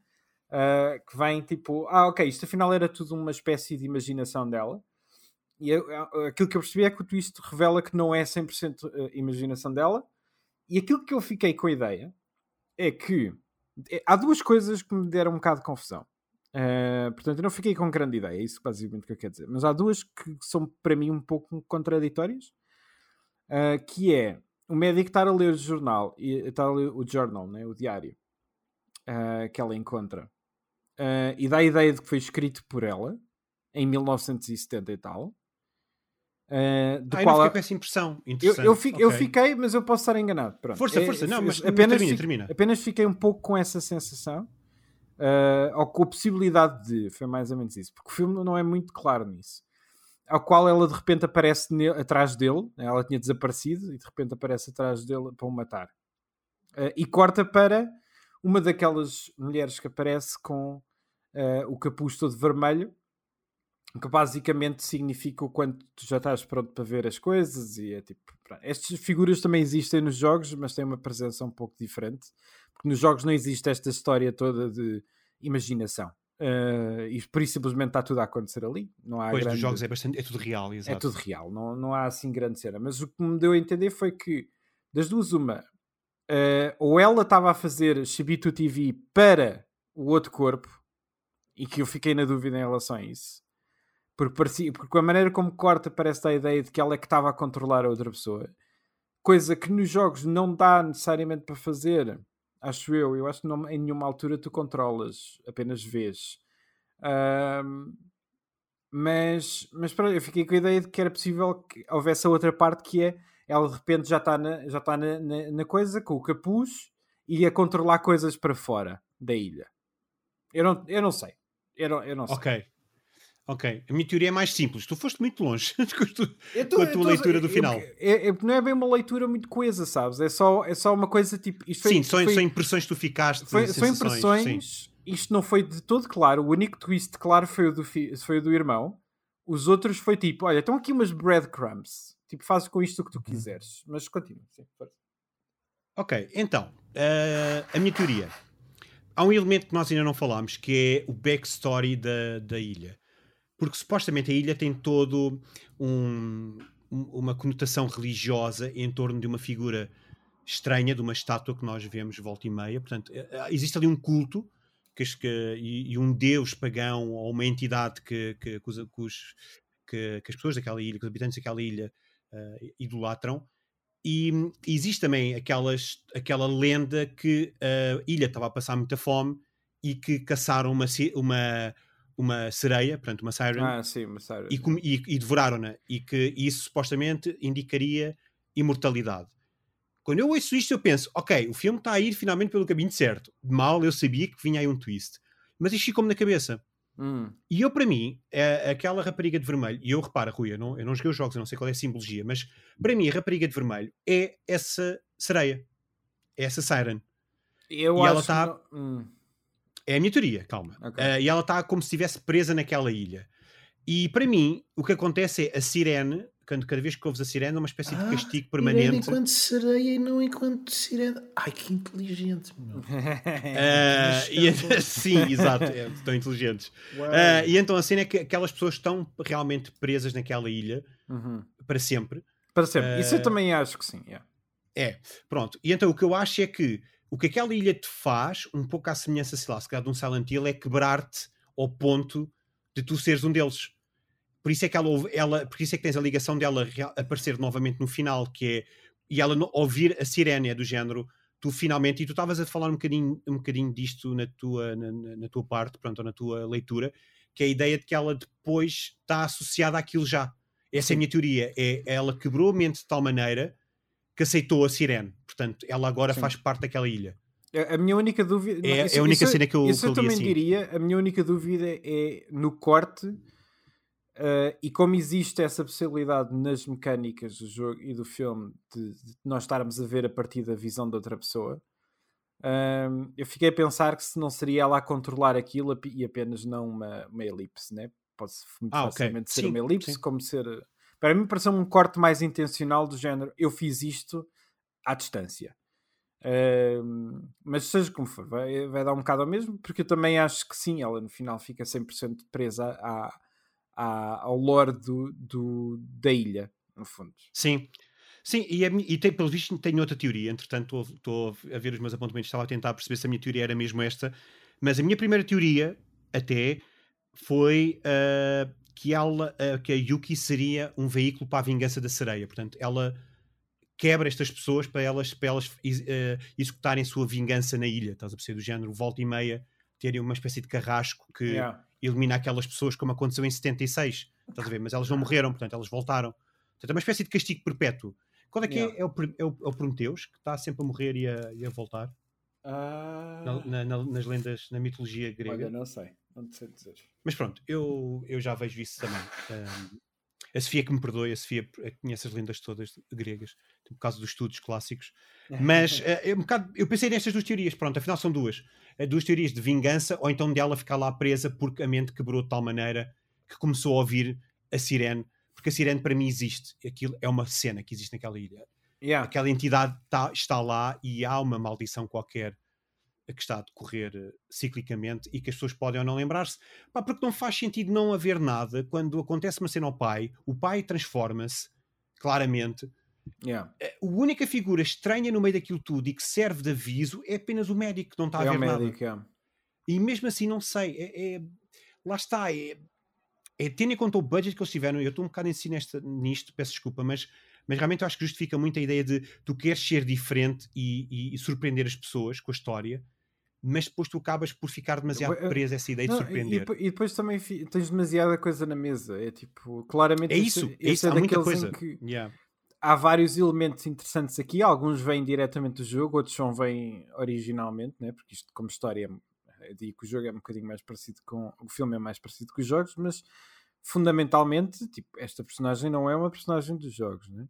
Ah, que vem tipo, ah, ok, isto afinal era tudo uma espécie de imaginação dela. E eu- ah, aquilo que eu percebi é que o twist revela que não é 100% imaginação dela. E aquilo que eu fiquei com a ideia é que é- há duas coisas que me deram um bocado de confusão. Uh, portanto, eu não fiquei com grande ideia, é isso basicamente que eu quero dizer. Mas há duas que são para mim um pouco contraditórias, uh, que é o médico estar a ler o jornal, e estar a ler o journal, né, o diário, uh, que ela encontra, uh, e dá a ideia de que foi escrito por ela em 1970 e tal. Uh, de ah, qual eu fiquei com essa impressão. Eu, eu, fi, okay. eu, fiquei, mas eu posso estar enganado. Pronto. Força, é, força. Não, mas apenas, termina, termina. apenas fiquei um pouco com essa sensação. Uh, ou com a possibilidade de, foi mais ou menos isso, porque o filme não é muito claro nisso. Ao qual ela de repente aparece atrás dele, ela tinha desaparecido e de repente aparece atrás dele para o matar. Uh, e corta para uma daquelas mulheres que aparece com uh, o capuz todo vermelho que basicamente significa o quanto tu já estás pronto para ver as coisas e é tipo, estas figuras também existem nos jogos, mas têm uma presença um pouco diferente, porque nos jogos não existe esta história toda de imaginação. Uh, e por isso simplesmente está tudo a acontecer ali. Não há pois grande... dos jogos é, bastante, é tudo real, é exato. É tudo real, não, não há assim grande cena. Mas o que me deu a entender foi que, das duas, uma, uh, ou ela estava a fazer Shibitu TV para o outro corpo, e que eu fiquei na dúvida em relação a isso, porque, parecia, porque a maneira como corta parece a ideia de que ela é que estava a controlar a outra pessoa. Coisa que nos jogos não dá necessariamente para fazer, acho eu. Eu acho que não, em nenhuma altura tu controlas, apenas vês. Um, mas, mas eu fiquei com a ideia de que era possível que houvesse a outra parte que é ela de repente já está na, já está na, na, na coisa com o capuz e a controlar coisas para fora da ilha. Eu não, eu não sei. Eu não, eu não sei. Ok. Ok, a minha teoria é mais simples. Tu foste muito longe com a tua leitura do final. É, é, não é bem uma leitura muito coesa, sabes? É só, é só uma coisa tipo. Foi, sim, são, foi, são impressões que tu ficaste. Foi, são impressões. Sim. Isto não foi de todo claro. O único twist claro foi o do, foi o do irmão. Os outros foi tipo: olha, estão aqui umas breadcrumbs. Tipo, fazes com isto o que tu uhum. quiseres. Mas continua. Sim, ok, então, uh, a minha teoria. Há um elemento que nós ainda não falámos que é o backstory da, da ilha porque supostamente a ilha tem todo um, uma conotação religiosa em torno de uma figura estranha, de uma estátua que nós vemos volta e meia. Portanto, eh, eh, existe ali um culto que, que, e, e, um deus pagão ou uma entidade que, que, que, os, que, as pessoas daquela ilha, que os habitantes daquela ilha uh, idolatram. E, e existe também aquelas, aquela lenda que a ilha estava a passar muita fome e que caçaram uma, uma, uma sereia, portanto uma siren, ah, sim, uma siren e, e, e devoraram-na, e que isso supostamente indicaria imortalidade. Quando eu ouço isto, eu penso, ok, o filme está a ir finalmente pelo caminho certo. Mal eu sabia que vinha aí um twist. Mas isto ficou-me na cabeça. Hum. E eu, para mim, é aquela rapariga de vermelho, e eu reparo, Rui, eu não, eu não joguei os jogos, eu não sei qual é a simbologia, mas para mim a rapariga de vermelho é essa sereia, é essa siren. Eu e acho ela está. Que... Hum. É a minha teoria, calma. Okay. Uh, e ela está como se estivesse presa naquela ilha. E para mim, o que acontece é a sirene, quando cada vez que ouves a sirene, é uma espécie ah, de castigo permanente. enquanto sereia e não enquanto sirene. Ai, que inteligente, meu. uh, e, sim, exato, é, tão inteligentes. Uh, e então a cena é que aquelas pessoas estão realmente presas naquela ilha uhum. para sempre. Para sempre. Isso eu também acho que sim. Yeah. É, pronto. E então o que eu acho é que o que aquela ilha te faz, um pouco à semelhança, sei lá, se calhar de um Silent Hill, é quebrar-te ao ponto de tu seres um deles. Por isso é que ela, ela por isso é que tens a ligação dela aparecer novamente no final, que é e ela ouvir a sirene é do género, tu finalmente, e tu estavas a falar um bocadinho, um bocadinho disto na tua, na, na tua parte, pronto, na tua leitura, que é a ideia de que ela depois está associada àquilo já. Essa é a minha teoria. É, ela quebrou a mente de tal maneira que aceitou a Sirene. Portanto, ela agora Sim. faz parte daquela ilha. A minha única dúvida. É, isso, é a única isso, cena que eu, isso que eu, eu também assim. diria. A minha única dúvida é no corte. Uh, e como existe essa possibilidade nas mecânicas do jogo e do filme de, de nós estarmos a ver a partir da visão de outra pessoa, uh, eu fiquei a pensar que se não seria ela a controlar aquilo e apenas não uma, uma elipse, né? Pode muito ah, facilmente okay. ser sim, uma elipse, sim. como ser para mim pareceu um corte mais intencional do género eu fiz isto à distância. Uh, mas seja como for, vai, vai, dar um bocado ao mesmo, porque eu também acho que sim, ela no final fica 100% presa à, à, ao lore do, do, da ilha, no fundo. Sim, Sim, e, e tem, pelo visto tenho outra teoria, entretanto estou, a ver os meus apontamentos, estava a tentar perceber se a minha teoria era mesmo esta, mas a minha primeira teoria até foi uh, que ela, uh, que a Yuki seria um veículo para a vingança da sereia. Portanto, ela quebra estas pessoas para elas, para elas uh, executarem sua vingança na ilha. Estás a perceber? Do género, volta e meia, terem uma espécie de carrasco que Yeah. Elimina aquelas pessoas, como aconteceu em 76. Estás a ver? Mas elas não morreram, portanto, elas voltaram. Portanto, é uma espécie de castigo perpétuo. Qual é que Yeah. é? É o, é, o, é o Prometeus, que está sempre a morrer e a, e a voltar. Ah, Na- na- na- nas lendas, na mitologia grega. olha, não sei. Não sei dizer. Mas pronto, eu, eu já vejo isso também. Ahm, a Sofia que me perdoe, a Sofia conhece as lendas todas gregas, por causa dos estudos clássicos. Mas eh, é um bocado- eu pensei nestas duas teorias, pronto, afinal são duas. Eh, duas teorias de vingança, ou então de ela ficar lá presa porque a mente quebrou de tal maneira que começou a ouvir a sirene. Porque a sirene para mim existe. Aquilo é uma cena que existe naquela ilha. Yeah. Aquela entidade tá- está lá e há uma maldição qualquer que está a decorrer eh, ciclicamente e que as pessoas podem ou não lembrar-se. Porque não faz sentido não haver nada quando acontece uma cena ao pai, o pai transforma-se, claramente. Yeah. A única figura estranha no meio daquilo tudo e que serve de aviso é apenas o médico, que não está a É ver o nada. médico, yeah. E mesmo assim, não sei. É, é- lá está. É, é tendo em conta o budget que eles tiveram. Eu estou um bocado em si nesta, nisto, peço desculpa, mas, mas realmente eu acho que justifica muito a ideia de tu queres ser diferente e, e- e surpreender as pessoas com a história, mas depois tu acabas por ficar demasiado preso a essa ideia de Não, e, surpreender. e e depois também tens demasiada coisa na mesa. É tipo, claramente É este- isso, é este isso, há muita daqueles em coisa. que Yeah. Há vários elementos interessantes aqui. Alguns vêm diretamente do jogo, outros só vêm originalmente, né? porque isto, como história, eu digo que o jogo é um bocadinho mais parecido com. O filme é mais parecido com os jogos, mas fundamentalmente, tipo, esta personagem não é uma personagem dos jogos, né?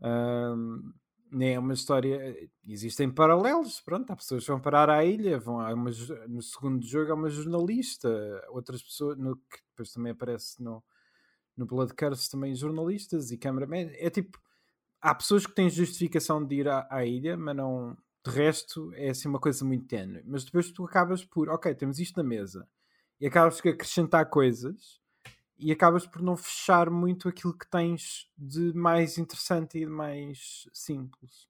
Ahm, nem é uma história. Existem paralelos, pronto. Há pessoas que vão parar à ilha, vão há uma, no segundo jogo há uma jornalista, outras pessoas, no, que depois também aparece no, no Blood Curse também jornalistas e cameraman. É tipo, há pessoas que têm justificação de ir à, à ilha, mas não. De resto, é assim uma coisa muito ténue. Mas depois tu acabas por, ok, temos isto na mesa, e acabas por acrescentar coisas e acabas por não fechar muito aquilo que tens de mais interessante e de mais simples.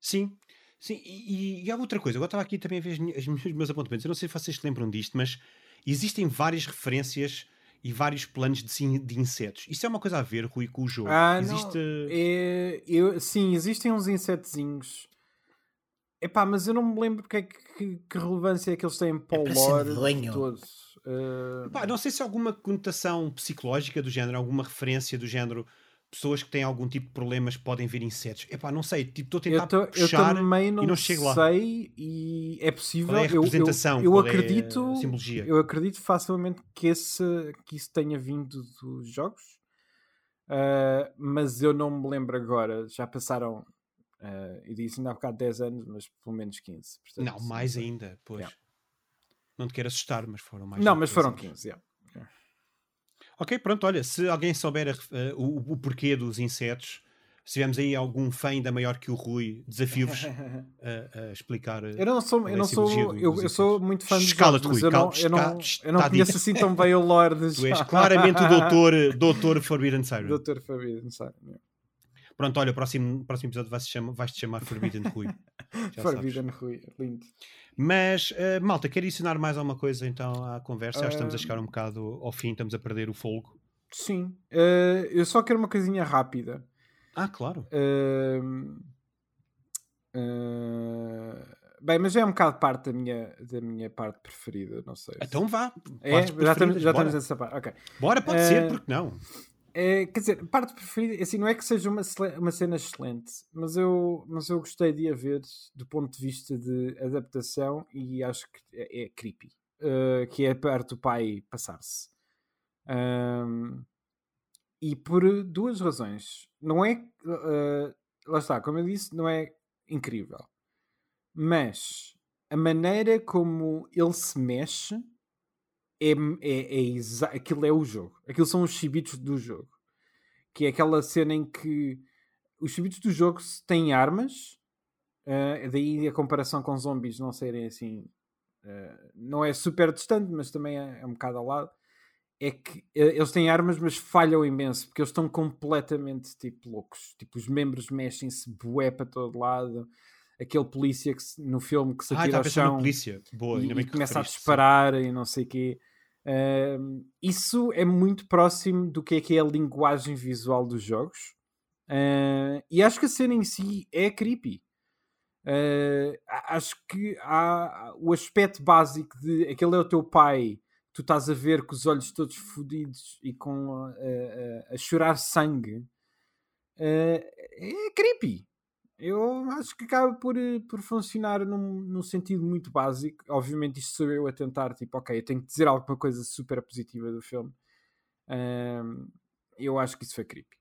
Sim, sim, e, e há outra coisa. Agora estava aqui também a ver os meus apontamentos. Eu não sei se vocês se lembram disto, mas existem várias referências e vários planos de, de insetos. Isso é uma coisa a ver, Rui, com o jogo. Ah, não, Existe. É, eu, sim, existem uns insetozinhos. Epá, mas eu não me lembro que, é que, que- que relevância é que eles têm para o ser lore todo. Ah, Pá, não sei se há alguma conotação psicológica do género, alguma referência do género. Pessoas que têm algum tipo de problemas podem ver insetos. Epá, não sei. Tipo, estou a eu, tentar tô- eu puxar também não, não chego lá. sei e é possível. qual é a eu- eu- representação, eu, qual é a acredito, simbologia. eu acredito facilmente que, esse, que isso tenha vindo dos jogos, Ah, mas eu não me lembro agora. Já passaram, ah, eu disse ainda há bocado 10 anos, mas pelo menos 15. portanto, Não, mais sei. ainda, pois. Yeah. Não te quero assustar, mas foram mais. Não, mas 15 foram anos. 15, yeah. Ok, pronto, olha, se alguém souber eh, o, o porquê dos insetos, se tivermos aí algum fã ainda maior que o Rui, desafio-vos a, a explicar. eh, Eu não sou, é eu a não sou, eu, eu sou muito fã de mas Rui, eu não, eu não, eu não conheço assim tão bem o lore de Tu és claramente o doutor, doutor Forbidden Siren. Doutor Fabiano, sabe? Pronto, olha, o próximo, próximo episódio vais-te chamar, vais-te chamar Forbidden Rui. Já. Forbidden Rui, lindo. Mas, eh, malta, quer adicionar mais alguma coisa então à conversa? Acho que estamos a chegar um bocado ao fim, estamos a perder o folgo. Sim, eh, eu só quero uma coisinha rápida. Ah, claro. Eh, bem, mas já é um bocado parte da minha, da minha parte preferida, não sei. se- Então vá. é, já, estamos, já estamos nessa parte. Ok. Bora, pode ser, porque não? É, quer dizer, parte preferida, assim, não é que seja uma, uma cena excelente, mas eu, mas eu gostei de a ver do ponto de vista de adaptação e acho que é, é creepy. Uh, que é a parte do pai passar-se. Um, e por duas razões. Não é. uh, lá está, como eu disse, não é incrível. Mas a maneira como ele se mexe é, é, é aquilo é o jogo. Aquilo são os chibitos do jogo. Que é aquela cena em que os chibitos do jogo têm armas, ah, daí a comparação com zombies não serem assim. ah, não é super distante, mas também é, é um bocado ao lado. É que eh, eles têm armas, mas falham imenso porque eles estão completamente tipo loucos. Tipo, os membros mexem-se bué para todo lado. Aquele polícia que no filme que se Ah, atira está a ao chão polícia. Boa, e, e começa a sim. disparar e não sei o quê. Ahm, isso é muito próximo do que é que é a linguagem visual dos jogos. Uh, e acho que a cena em si é creepy. Uh, acho que há o aspecto básico de aquele é o teu pai, tu estás a ver com os olhos todos fodidos e com uh, a chorar sangue. é creepy. Eu acho que acaba por, por funcionar num, num sentido muito básico. Obviamente, isto sou eu a tentar, tipo, ok, eu tenho que dizer alguma coisa super positiva do filme. eu acho que isso foi creepy.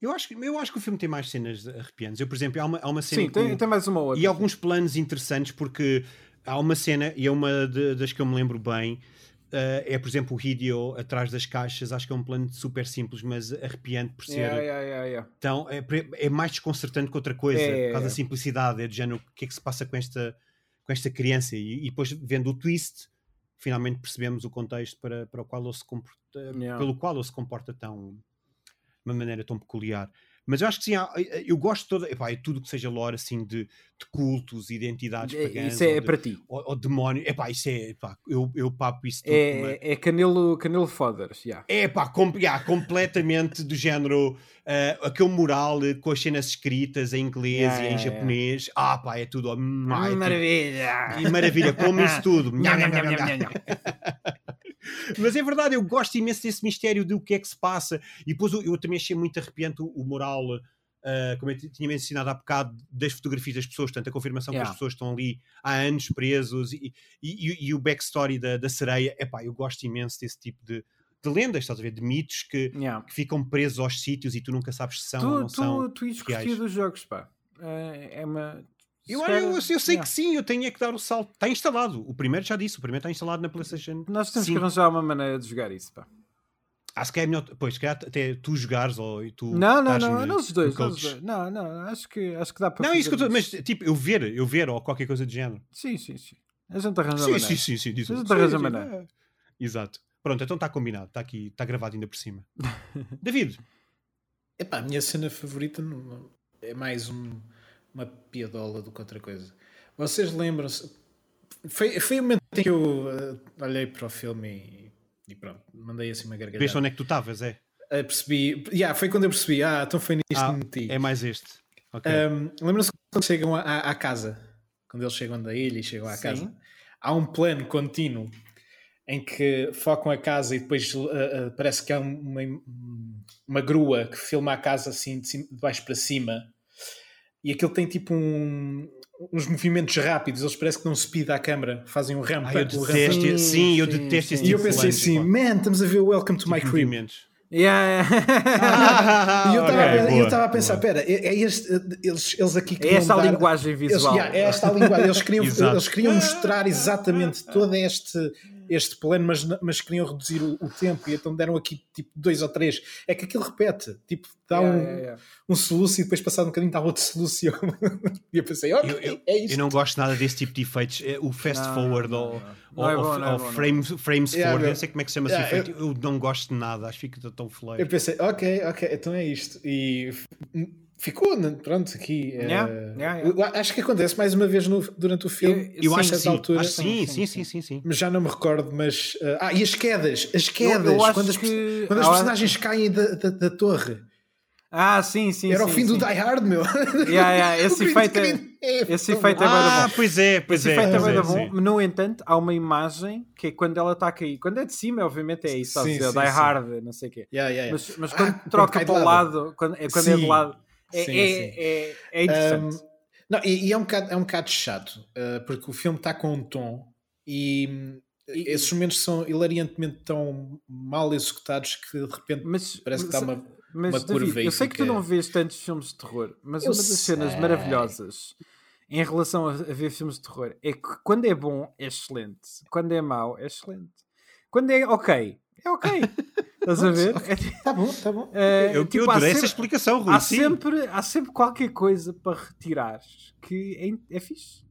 Eu acho, eu acho que o filme tem mais cenas arrepiantes. Eu, por exemplo, há uma, há uma cena. Sim, tem, tem, mais uma outra. E alguns planos interessantes, porque há uma cena, e é uma de, das que eu me lembro bem. Uh, é, por exemplo, o Hideo atrás das caixas. Acho que é um plano super simples, mas arrepiante por ser. Yeah, yeah, yeah, então, é, é, mais desconcertante que outra coisa, é, por causa da simplicidade. É do género, o que é que se passa com esta, com esta criança? E, e depois, vendo o twist, finalmente percebemos o contexto para, para o qual ele se comporta, pelo qual ele se comporta tão, uma maneira tão peculiar. Mas eu acho que sim, eu gosto de toda, epá, é tudo que seja lore assim de, de cultos, identidades é, pagãs. Isso é, de, para ti. Ou, ou demónio, epá, isso é, epá, eu, eu papo isso tudo. É, é canelo, canelo fothers, yeah. É pá, com, yeah, completamente do género, uh, aquele mural com as cenas escritas em inglês yeah, e em yeah, japonês. Ah pá, é tudo. Ah, maravilha! Maravilha, como isso tudo. Mas é verdade, eu gosto imenso desse mistério do que é que se passa. E depois eu, eu também achei muito arrepiante o, o moral, uh, como eu tinha mencionado há bocado, das fotografias das pessoas, portanto, a confirmação yeah. que as pessoas estão ali há anos presos e, e, e, e o backstory da, da sereia. Epá, eu gosto imenso desse tipo de, de lendas, estás a ver? De mitos que, yeah. que ficam presos aos sítios e tu nunca sabes se são tu, ou não tu, são. Tu ires dos jogos, pá. É, é uma eu, eu, eu, eu sei yeah. que sim, eu tenho é que dar o salto. Está instalado. O primeiro já disse, o primeiro está instalado na PlayStation. Nós temos 5. que arranjar uma maneira de jogar isso, pá. Acho que é melhor, pois, se calhar até tu jogares ou tu. Não, não, não, não os dois, não os dois. Não, não, acho que, acho que dá para. Não, isso que eu tô, mas tipo, eu ver, eu ver ou qualquer coisa do género. Sim, sim, sim. A gente arranja sim, maneira. Sim, sim, sim. Diz a gente arranja maneira. É. Exato. Pronto, então está combinado, está aqui, está gravado ainda por cima. David. Epá, a minha cena favorita é mais um, uma piadola do que outra coisa. Vocês lembram-se? Foi, foi o momento em que eu uh, olhei para o filme e, e, pronto, mandei assim uma gargalhada. Vês onde é que tu estavas, é? Uh, percebi, yeah, foi quando eu percebi, ah, então foi nisto ah, meti. É mais este. Okay. Um, Lembram-se quando chegam à, à, casa, quando eles chegam da ilha e chegam à Sim. casa, há um plano contínuo em que focam a casa e depois uh, uh, parece que há uma, uma grua que filma a casa assim de, cima, de baixo para cima e aquilo tem tipo um, uns movimentos rápidos, eles parece que não se pida à câmara, fazem um ramp ah, eu detesto, sim, sim, eu detesto esse tipo E eu pensei assim, man, estamos a ver o Welcome to tipo my crib. Yeah. e eu estava a pensar, espera, é, é este, eles, eles aqui É esta a linguagem visual. Eles, yeah, é esta a linguagem. Eles queriam, eles queriam mostrar exatamente todo este este plano, mas, mas queriam reduzir o, o, tempo e então deram aqui tipo dois ou três. É que aquilo repete, tipo, dá yeah, um, yeah, yeah. um soluço e depois passado um bocadinho dá outro soluço. e eu pensei, ok, eu, eu, é isto. Eu não gosto nada desse tipo de efeitos. É o fast não, forward não, ou, ou, é ou, é ou frames, frames forward, não sei como é que se chama esse efeito. Eu, eu, não gosto de nada, acho que fica tão fleiro. Eu pensei, ok, ok, então é isto. E ficou, né? pronto, aqui. Yeah, uh, yeah, yeah. Acho que acontece mais uma vez no, durante o filme. Eu, eu acho que sim, altura, acho sim, sim, sim, sim, sim, Mas já não me recordo, mas. Uh, ah, e as quedas, as quedas, eu, quando, as, que... quando as personagens caem da, da, da, torre. Ah, sim, sim. Era sim, o fim sim. do Die Hard, meu. Yeah, yeah. Esse efeito é, é, esse efeito é ah, bom. pois é, pois esse é. efeito é, é bom. No entanto, há uma imagem que é quando ela está a cair. Quando é de cima, obviamente é isso. Sim, sim, Die Hard, não sei o quê. Yeah, yeah, mas, mas quando ah, troca para o lado, quando, é, quando é de lado é, sim, é, sim. É, é, interessante. Um, não, e, e, é, um bocado, é um bocado chato, uh, porque o filme está com um tom e, e, esses momentos são hilariantemente tão mal executados que de repente mas, parece que está uma, mas, uma David, curva Eu sei que tu não vês tantos filmes de terror, mas eu uma das sei. cenas maravilhosas em relação a, a ver filmes de terror é que quando é bom é excelente, quando é mau é excelente. Quando é ok, é ok. Estás a ver? Okay. Tá bom, tá bom. Uh, eu tipo, eu adorei essa explicação, Rui. Há sempre, há sempre qualquer coisa para retirar que é, é fixe.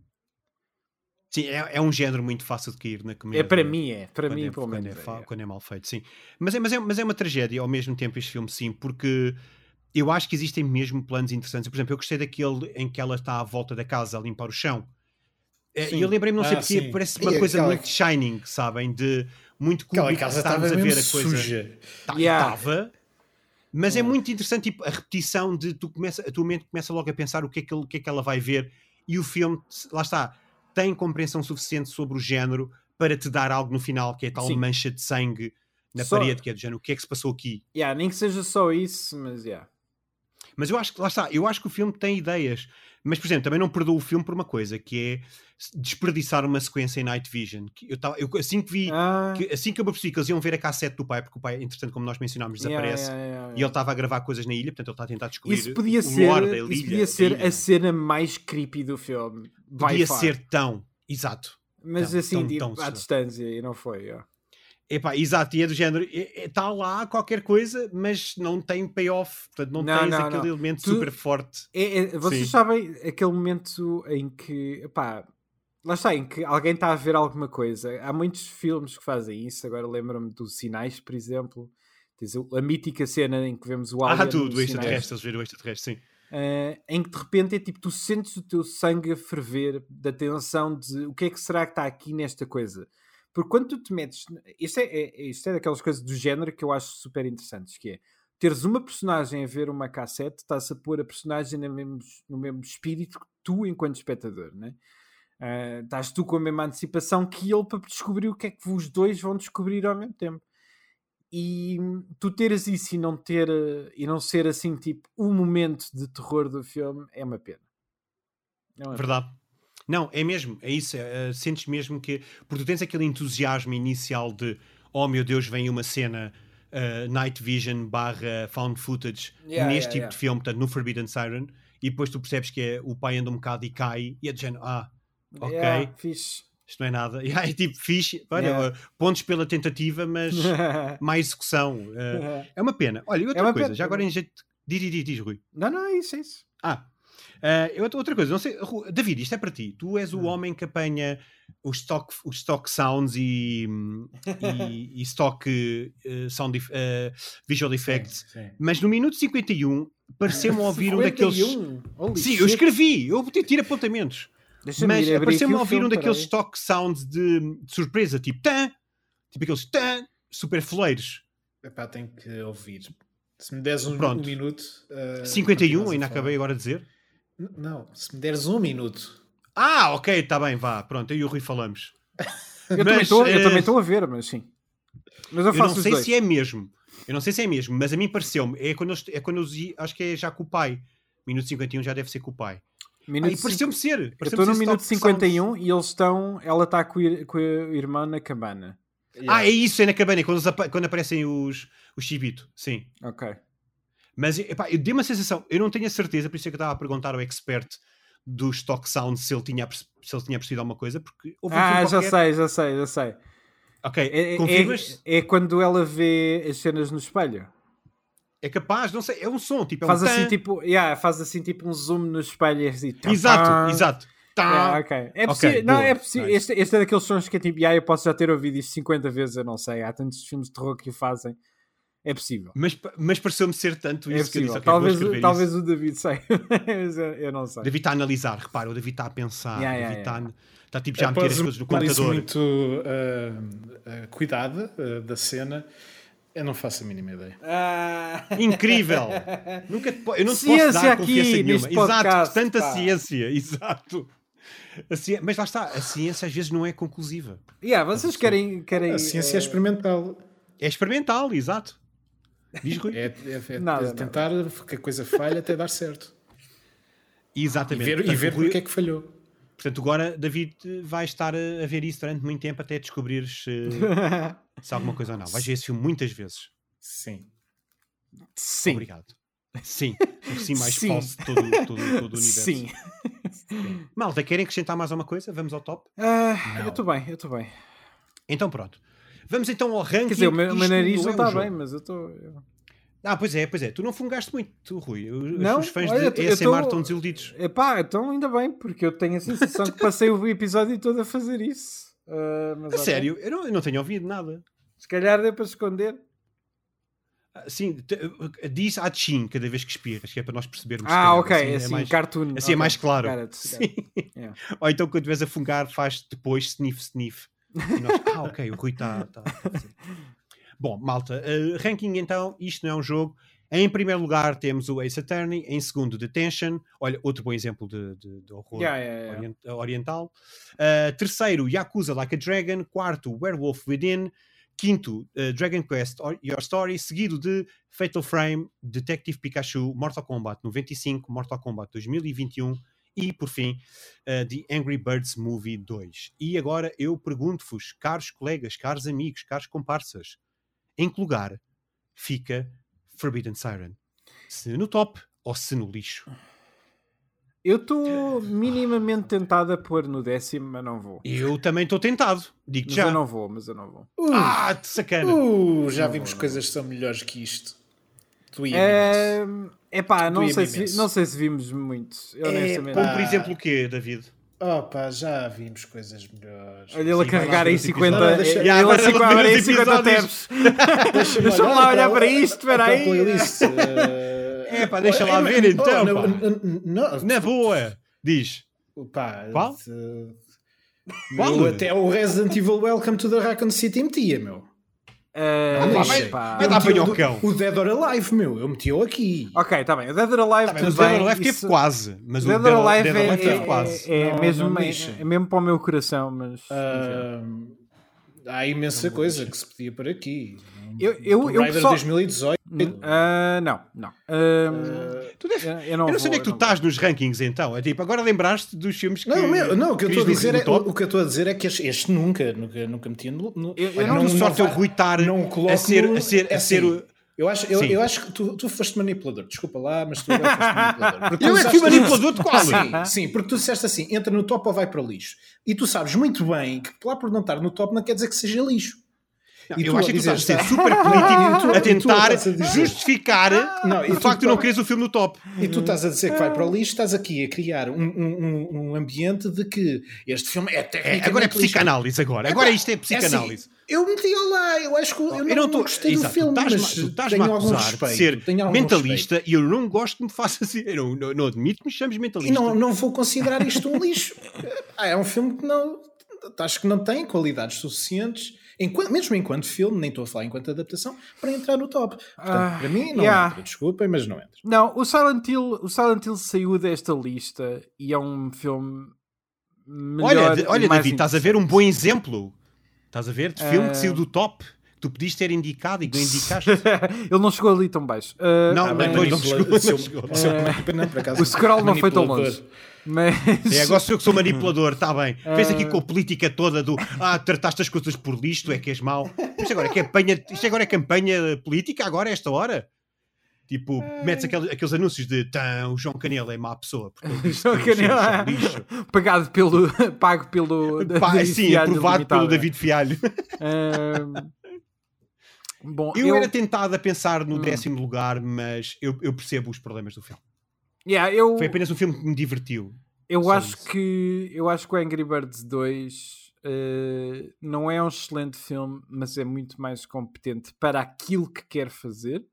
Sim, é, é, um género muito fácil de cair na comédia. É para mim, é. Para mim, é, pelo menos. Quando é, é, quando é mal feito, sim. Mas é, mas, é, mas é uma tragédia ao mesmo tempo este filme, sim, porque eu acho que existem mesmo planos interessantes. Por exemplo, eu gostei daquele em que ela está à volta da casa a limpar o chão. É, e eu lembrei-me, não sei ah, porque, parece uma e coisa aquela... muito Shining, sabem? De muito cúbico, casa estava a ver a coisa. Suja. Estava. Yeah. Mas é É. muito interessante tipo, a repetição de tu começa, a tua mente começa logo a pensar o que, é que, o que é que ela vai ver e o filme, lá está, tem compreensão suficiente sobre o género para te dar algo no final, que é tal Sim. mancha de sangue na Só- parede, que é do género, o que é que se passou aqui? Yeah, nem que seja só isso, mas yeah. Mas eu acho que, lá está, eu acho que o filme tem ideias. Mas, por exemplo, também não perdoo o filme por uma coisa, que é desperdiçar uma sequência em Night Vision. Que eu tava, eu, assim que vi, Ah, que- assim que eu me percebi que eles iam ver a cassete do pai, porque o pai, entretanto, como nós mencionámos, yeah, desaparece. yeah, yeah, E ele yeah. estava a gravar coisas na ilha, portanto ele está a tentar descobrir Isso podia o ser, da isso ilha. podia ser ilha. a cena mais creepy do filme. Podia far. ser tão, exato. Mas tão, assim, tão, tipo, tão à distância, e não foi. yeah. Epá, exato, e é do género, está lá qualquer coisa, mas não tem payoff, portanto não, Não, tens não, aquele não. elemento Tu- super forte. É, é, vocês Sim. sabem aquele momento em que, pá, lá está, em que alguém está a ver alguma coisa. Há muitos filmes que fazem isso. Agora lembro-me dos Sinais, por exemplo. A, mítica cena em que vemos o Ah, Alien do, nos do extraterrestre, eles viram o extraterrestre, sim. eh, em que de repente é tipo, tu sentes o teu sangue a ferver da tensão de o que é que será que está aqui nesta coisa. Porque quando tu te metes. Isto é, é, isto é daquelas coisas do género que eu acho super interessantes, que é teres uma personagem a ver uma cassete, estás a pôr a personagem no mesmo, no mesmo espírito que tu enquanto espectador, né? Ah, estás tu com a mesma antecipação que ele para descobrir o que é que os dois vão descobrir ao mesmo tempo. E tu teres isso e não ter e não ser assim tipo o momento de terror do filme é uma pena. É uma pena. Não, é mesmo, é isso. é, é, sentes mesmo que. Porque tu tens aquele entusiasmo inicial de oh meu Deus, vem uma cena uh, Night Vision barra found footage Yeah, neste yeah, tipo yeah. de filme, portanto, no Forbidden Siren, e depois tu percebes que é, o pai anda um bocado e cai, e é de género, ah, ok, fixe. isto não é nada. E aí, tipo, fixe, olha, pontos pela tentativa, mas mais execução. Uh, é uma pena. Olha, e outra uma coisa, pena. já agora em jeito. Diz, diz, diz, diz, Rui. não, não, é isso, é isso. Ah, eu- outra coisa, não sei, David, isto é para ti. Tu és o Hum. homem que apanha os stock, os stock sounds e, e, e stock eh, sound eh, visual effects, Sim, sim. mas no minuto 51 pareceu-me ouvir um daqueles. 51? Holy Sim, eu shit. escrevi, eu tiro apontamentos. Mas pareceu-me ouvir um daqueles stock sounds de, de surpresa, tipo tan, tipo aqueles tan, super foleiros. Epá, tenho que ouvir. Se me des um, um minuto. uh, 51, continuas a ainda acabei agora de dizer. Não, se me deres um minuto. Ah, ok, está bem, vá, pronto, eu e o Rui falamos. Eu também Mas, estou- eu eh, também estou a ver, mas sim. Mas eu Eu não sei dois. se é mesmo. Eu não sei se é mesmo, mas a mim pareceu-me. É quando, eles, é quando i- acho que é já com o pai. Minuto 51 já deve ser com o pai. Minuto Ah, e pareceu-me ser. Eu pareceu-me estou no minuto Stock 51 e eles estão. Ela está com, com a irmã na cabana. Sounds. Ah, é isso, é na cabana, é quando, quando aparecem os, os chibito. Sim. Ok. Mas epá, eu dei uma sensação, eu não tenho a certeza, por isso é que eu estava a perguntar ao expert do Stock Sound se ele tinha, se ele tinha percebido alguma coisa, porque houve um Ah, já qualquer- sei, já sei, já sei. Ok, É, é- confirmas? é, é quando ela vê as cenas no espelho. É, capaz, não sei, é um som, tipo, é Faz um assim tan. tipo, yeah, faz assim tipo um zoom no espelho e assim. tá, Exato, tá. exato. Tá. Yeah, ok. É Ok, possível. não, boa, é possível. nice. Este, este é daqueles sons que é tipo, yeah, eu posso já ter ouvido isto 50 vezes, eu não sei. Há tantos filmes de terror que o fazem. É possível. Mas, mas pareceu-me ser tanto É isso que eu disse. ok, vou talvez escrever talvez isso. o David sei. Mas eu, não sei. O David está a analisar, repara, o David está a pensar, Yeah, o yeah, David yeah. está, está tipo já a meter as coisas no computador. muito uh, uh, cuidada uh, da cena, eu não faço a mínima ideia. Ah. Incrível! Nunca te eu não te Ciência posso dar aqui confiança nenhuma. podcast, Exato, tanta pá. ciência, exato. A ci- Mas lá está, a ciência às vezes não é conclusiva. Yeah, vocês querem. querem A ciência é eh, experimental. É experimental, exato. Diz Rui? É, é- é Nada, tentar que a coisa falhe até dar certo. E Exatamente. ver, e Portanto, ver o Rui- porque é que falhou. Portanto, agora, David, vai estar a, ver isso durante muito tempo até descobrires se, se há alguma coisa ou não. Vais ver esse filme muitas vezes. Sim. Sim. Obrigado. Sim, o sim mais Sim. falso de todo, todo, todo o universo. Sim. Malta, querem acrescentar mais alguma coisa? Vamos ao top? Não. eu estou bem, eu estou bem. Então pronto. Vamos então ao ranking. Quer dizer, o meu, meu nariz não é está bem, mas eu estou. Ah, pois é, pois é. Tu não fungaste muito, tu, Rui. Os, Não, os fãs olha, de eu ASMR tô- estão desiludidos. Epá, então ainda bem, porque eu tenho a sensação que passei o episódio todo a fazer isso. Mas A sério, eu não, eu não tenho ouvido nada. Se calhar deu para esconder. Ah, Sim, te- diz a Chin cada vez que espirras, que é para nós percebermos. Ah, ok, Assim assim, é mais, cartoon. assim é ok, mais claro. got it, got Sim. it. Yeah. Ou então quando estiveres a fungar, faz depois sniff, sniff. E nós, ah, ok, o Rui está. Tá, tá fazer. Bom, malta, eh, ranking então, isto não é um jogo, Em primeiro lugar temos o Ace Attorney, em segundo Detention, olha, outro bom exemplo de, de, de horror Yeah, yeah, yeah. orient- oriental. Uh, terceiro, Yakuza Like a Dragon. Quarto, Werewolf Within. Quinto, uh, Dragon Quest Your Story. Seguido de Fatal Frame, Detective Pikachu, Mortal Kombat 95, Mortal Kombat 2021 e, por fim, uh, The Angry Birds Movie 2. E agora eu pergunto-vos, caros colegas, caros amigos, caros comparsas, em que lugar fica Forbidden Siren? Se no top ou se no lixo? Eu estou minimamente tentado a pôr no décimo, mas não vou. Eu também estou tentado, digo Mas já. eu não vou, mas eu não vou. Uh, Ah, de sacana! uh, já vimos vou, coisas que são melhores que isto. Doía É epá, não sei, se, vi- não sei se vimos muito. Eu, honestamente. Epá. Como por exemplo o quê, David? Opa, já vimos coisas melhores. Olha ele a carregar os 50. episódios. Deixa- ele a lá ver 50 aí os 50 episódios. tabs. Deixa-me lá olhar para isto, espera aí. playlist. eh, É, pá, deixa lá oh, ver, oh, então, não, pá. não, não, Na boa! Diz. pá, Qual? até o Resident Evil Welcome to the Raccoon City metia, meu. Ah, Não, vai- pá. Eu dar meti o o do- cão. O Dead or Alive, meu. Eu meti-o aqui. Ok, está bem. O Dead or Alive, Tá bem, mas o Dead or. Alive teve quase. Mas o o Dead Dead or Alive Dead or é, teve é- quase. é Não, mesmo, não é, deixa. é mesmo para o meu coração, mas. Ah, há imensa coisa que se podia por aqui. Eu- eu- eu Raider pessoal- 2018. Ah, não, não. Ah, Tu deves- eu, Eu não não sei onde é vou, que tu não estás nos rankings então. É tipo, agora lembraste dos filmes que. Não, meu, não, o que eu estou a dizer é, o que eu estou a dizer é que este, este nunca, nunca, nunca metia no. no Eu- eu não- é o vai- Rui estar não o coloco a ser, a ser, é a ser assim, o. Eu acho, eu, eu acho que tu, tu foste manipulador. Desculpa lá, mas tu agora foste manipulador. Eu é que fui manipulador de qual? Sim, sim, porque tu disseste assim: entra no top ou vai para o lixo. E tu sabes muito bem que lá por não estar no top não quer dizer que seja lixo. Não, E eu tu acho que tu estás a dizer, ser super político tu- a tentar estás a justificar Não, e o facto de não quereres o filme no top. E tu estás a dizer que vai para o lixo, estás aqui a criar um, um, um- ambiente de que este filme é É, agora é psicanálise agora. Agora isto é psicanálise. assim, eu meti lá, eu acho que eu, não, eu não estou. gostei Exato, do filme, tu mas estás-me tu tenho a algum acusar de respeito. ser mentalista e eu não gosto que me faças assim. Eu não, não, não admito que me chames mentalista. E não, não vou considerar isto um lixo. Ah, é um filme que não. Acho que não tem qualidades suficientes, enquanto, mesmo enquanto filme, nem estou a falar enquanto adaptação, para entrar no top. Portanto, Ah, para mim, não yeah. entra. Desculpem, mas não entra. Não, o Silent Hill, o Silent Hill saiu desta lista e é um filme melhor Olha, de- olha mais David, estás a ver um bom exemplo. Estás a ver? De filme Ah. que saiu do top. Tu podias ter indicado e não indicaste. Ele não chegou ali tão baixo. Uh, Não, Ah, não chegou, não chegou. não, por acaso, o scroll não foi tão longe. Mas... É, agora sou eu que sou manipulador, está bem. Fez aqui Ah. com a política toda do ah, trataste as coisas por lixo, é que és mau. Isto agora é campanha, isto agora é campanha política, agora, a esta hora. Tipo, metes aqueles, aqueles anúncios de "Tã, o João Canelo é má pessoa. Porque João filmes Canelo, são lixo. pagado pelo, pago pelo David sim, Fialho aprovado pelo. David Fialho. Ahm, bom, Eu, eu, era tentado a pensar no Hum. décimo lugar, mas eu, eu percebo os problemas do filme. Yeah, eu, Foi apenas um filme que me divertiu. eu só acho isso. que eu acho que o Angry Birds 2 eh, não é um excelente filme, mas é muito mais competente para aquilo que quer fazer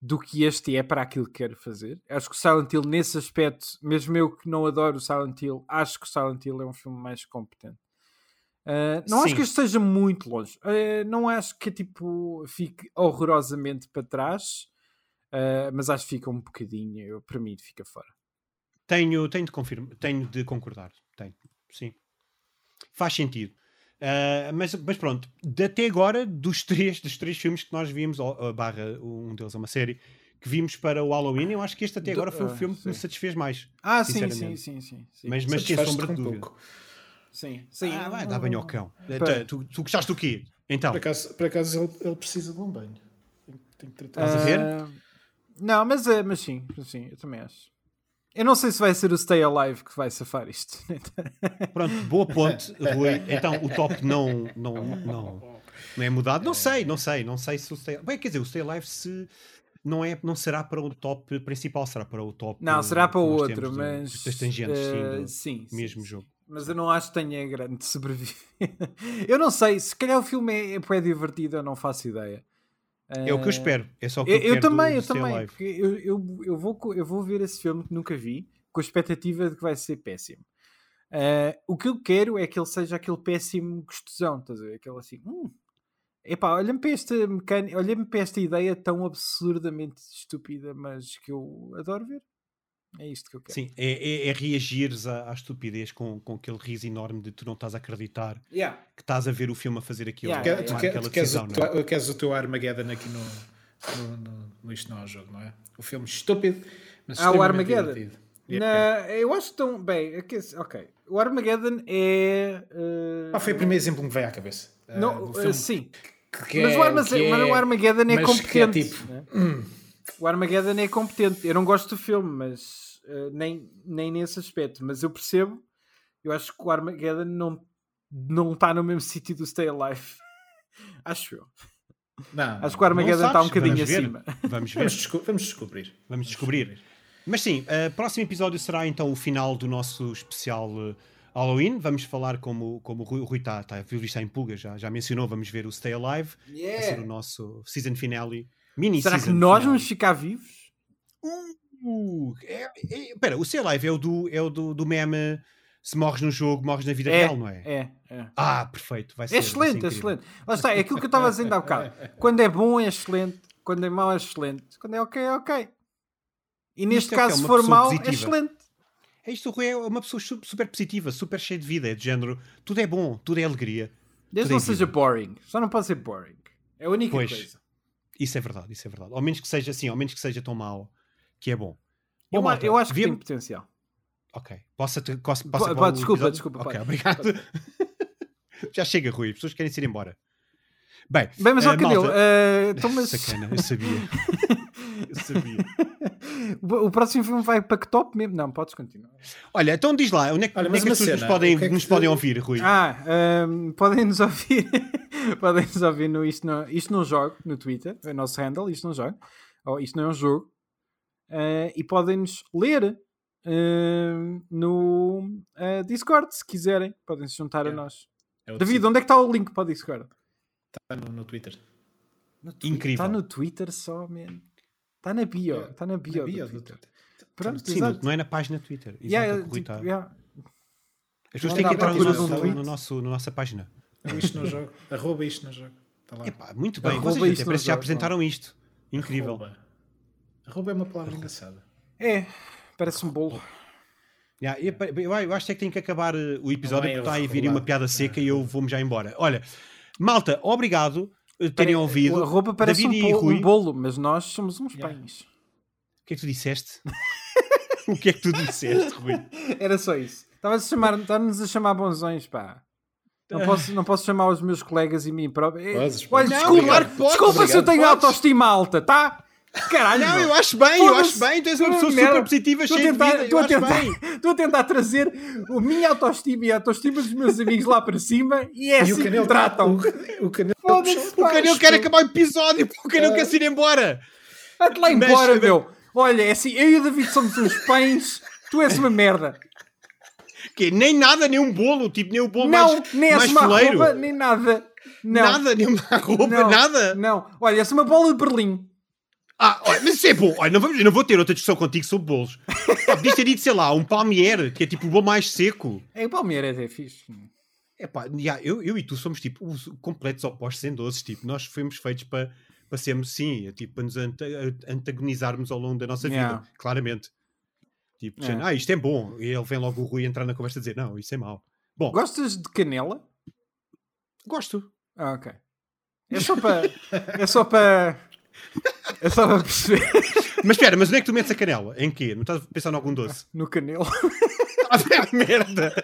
do que este é para aquilo que quer fazer. Acho que o Silent Hill, nesse aspecto, mesmo eu que não adoro o Silent Hill, acho que o Silent Hill é um filme mais competente. Uh, não acho Sim. que este esteja muito longe. Uh, não acho que tipo fique horrorosamente para trás, uh, mas acho que fica um bocadinho. Eu, para mim, fica fora. Tenho, tenho, de confirmar, tenho de concordar. Tenho, sim. Faz sentido. Ah, mas, mas pronto, de até agora, dos três, dos três filmes que nós vimos, ou, ou barra um deles é uma série, que vimos para o Halloween, eu acho que este até agora foi o ah, filme que me satisfez mais. Ah, sim, sim, sim, sim, sim. Mas, mas sem sombra de um dúvida. pouco. sim, sim. Ah, vai, dá banho ao cão. Pá. Tu, tu gostaste do quê? Então, Por acaso, por acaso ele, ele precisa de um banho. Tem, tem que tratar. Estás a ver? Não, mas, é, mas sim, sim, eu também acho. Eu não sei se vai ser o Stay Alive que vai safar isto. pronto, boa ponte, Rui. Então o top não, não, não, não é mudado. Não sei, não sei, não sei se o Stay Bem, quer dizer, o Stay Alive se não, é, não será para o top principal, será para o top. não, será para o outro, do- mas. Das tangentes, sim, ah, do sim, sim, mesmo sim. jogo. Mas eu não acho que tenha grande sobrevivência. eu não sei, se calhar o filme é, é divertido, eu não faço ideia. É o que eu Ah, espero. É só o que Eu, eu, eu também, do eu também. Eu, eu, eu, vou, eu vou ver esse filme que nunca vi, com a expectativa de que vai ser péssimo. Ah, o que eu quero é que ele seja aquele péssimo gostosão, estás a ver? Aquele assim, hum, Epá, olha-me para esta mecânica, olha-me para esta ideia tão absurdamente estúpida, mas que eu adoro ver. É isto que eu quero. Sim, é, é, é reagires à, à estupidez com, com aquele riso enorme de tu não estás a acreditar Yeah. que estás a ver o filme a fazer aquilo. Yeah, Tu, yeah, quer- tu, tu queres, decisão, o é? teu, queres o teu Armageddon aqui no, no, no, no Isto Não é um Jogo, não é? O filme estúpido, mas Ah, o Armageddon. divertido. Na- eu acho que tão bem. é que- ok, o Armageddon é. eh, Ah, foi o primeiro exemplo que me veio à cabeça. Ah, Não, eh, filme sim, que mas, é- o Armage- que é- mas o Armageddon é mas que é competente. tipo- né? O Armageddon é competente. Eu não gosto do filme, mas eh, nem, nem nesse aspecto. Mas eu percebo. Eu acho que o Armageddon não não está no mesmo sítio do Stay Alive. acho eu. Não, Acho que o Armageddon Não está um bocadinho vamos acima. Vamos ver. vamos, desco- vamos descobrir. Vamos descobrir. Mas sim, o próximo episódio será então o final do nosso especial eh, Halloween. Vamos falar como, como o Rui, o Rui está, está, está em pulga, já, já mencionou, vamos ver o Stay Alive. Vai ser o nosso season finale. Mini Será que nós finale. vamos ficar vivos? Uh, é, é, espera, o Stay Alive é o do, é o do, do meme se morres no jogo, morres na vida É, real, não é? é, é. Ah, perfeito. Vai ser, É vai ser excelente, é excelente. Lá está, é aquilo que eu estava dizer há bocado. Quando é bom é excelente, quando é mau é excelente, quando é ok é ok. E neste Isto é que é caso, se for mau, é positiva. excelente. É isto, o Rui é uma pessoa su- super positiva, super cheia de vida, é de género. Tudo é bom, tudo é alegria. Desde é não seja boring. Só não pode ser boring. É a única Pois. coisa. Isso é verdade, isso é verdade. Ao menos que seja assim, ao menos que seja tão mau que é bom. Eu, malta, eu acho que tem potencial. Ok. Posso, posso, Po- posso pode, o desculpa, desculpa, Ok, obrigado. Já chega, Rui. As pessoas querem ir embora. Bem, Bem, mas eh, ó, Canelo, malta- eh, então, mas Sacana, eu sabia. eu sabia. o próximo filme vai para que top mesmo? Não, podes continuar. Olha, então diz lá, onde é que, Olha, onde é que as pessoas nos cena, podem, que é que nos te- podem ouvir, Rui? Ah, ehm, podem nos ouvir. podem nos ouvir no Isto Não, Isto não Jogo no Twitter, é o nosso handle, Isto Não Jogo. Ou Isto Não é um Jogo. Eh, e podem nos ler ehm, no eh, Discord, se quiserem. Podem se juntar a Yeah. nós. É David, onde é que está o link para o Discord? Está no, no Twitter. No Twi- Incrível. Está no Twitter só, man. Está na bio. Está na bio, Na do bio do Twitter. Twitter. Pronto, Sim, exato. não é na página do Twitter. Exato, Yeah, o Rui tipo, tá- yeah. As pessoas não têm que entrar no, um nosso, tweet. no nosso, na nossa página. É Isto no Jogo. Arroba Isto no Jogo. Está lá. Epá, muito bem. Arroba Vocês isto até no parece que já jogo, apresentaram isto. Incrível. Arroba. Arroba é uma palavra engraçada. É, parece um bolo. Yeah, eu, eu, acho é que tem que acabar eh, o episódio Não é porque está aí vir uma piada seca e eu vou-me já embora. Olha, malta, obrigado por terem ouvido. O arroba parece David um, e bolo, um bolo, mas nós somos uns Yeah. pães. O que é que tu disseste? o que é que tu disseste, Rui? Era só isso. Estava-nos a chamar, estava-nos a chamar bonzões, pá. Não posso, não posso chamar os meus colegas e mim próprio. Eh, Olha, podes. Não, desculpa, desculpa se eu tenho podes. autoestima alta, tá? Caralho, Não, eu acho bem, eu acho bem. Tu és uma pessoa super positiva, Estou a cheia de tentar- vida. estou a tentar-. Estou a tentar trazer a minha autoestima e a autoestima dos meus amigos lá para cima e é assim o que me tratam. O, o Canelo O pá. Canelo quer acabar o episódio, o Canelo É. quer se ir embora. Vai-te lá embora, meu. Olha, é assim, eu e o David somos uns pães, tu és uma merda. Que nem nada, nem um bolo, tipo, nem o bolo Não, mais, nem mais arroba, nem nada. Não. Nada, nem uma roupa, não, nada. Não, olha, és uma bola de Berlim. Ah, olha, mas isso é bom. Olha, não, vamos, não vou ter outra discussão contigo sobre bolos. Pá, Podias ter dito, sei lá, um palmier, que é tipo o bolo mais seco. É, o Palmeiras é fixe. É pá, já, eu, eu e tu somos tipo os completos opostos em doces. Tipo, nós fomos feitos para para sermos, sim, é, tipo, para nos anta- antagonizarmos ao longo da nossa Yeah. vida, claramente. Tipo, Yeah. dizendo, ah, isto é bom. E ele vem logo o Rui entrar na conversa e dizer, não, isso é mau. Bom, Gostas de canela? gosto. Ah, ok. É só para. É só para. É só para perceber. Mas espera, mas onde é que tu metes a canela? Em quê? Não estás a pensar em algum doce? No canelo. Ah, merda!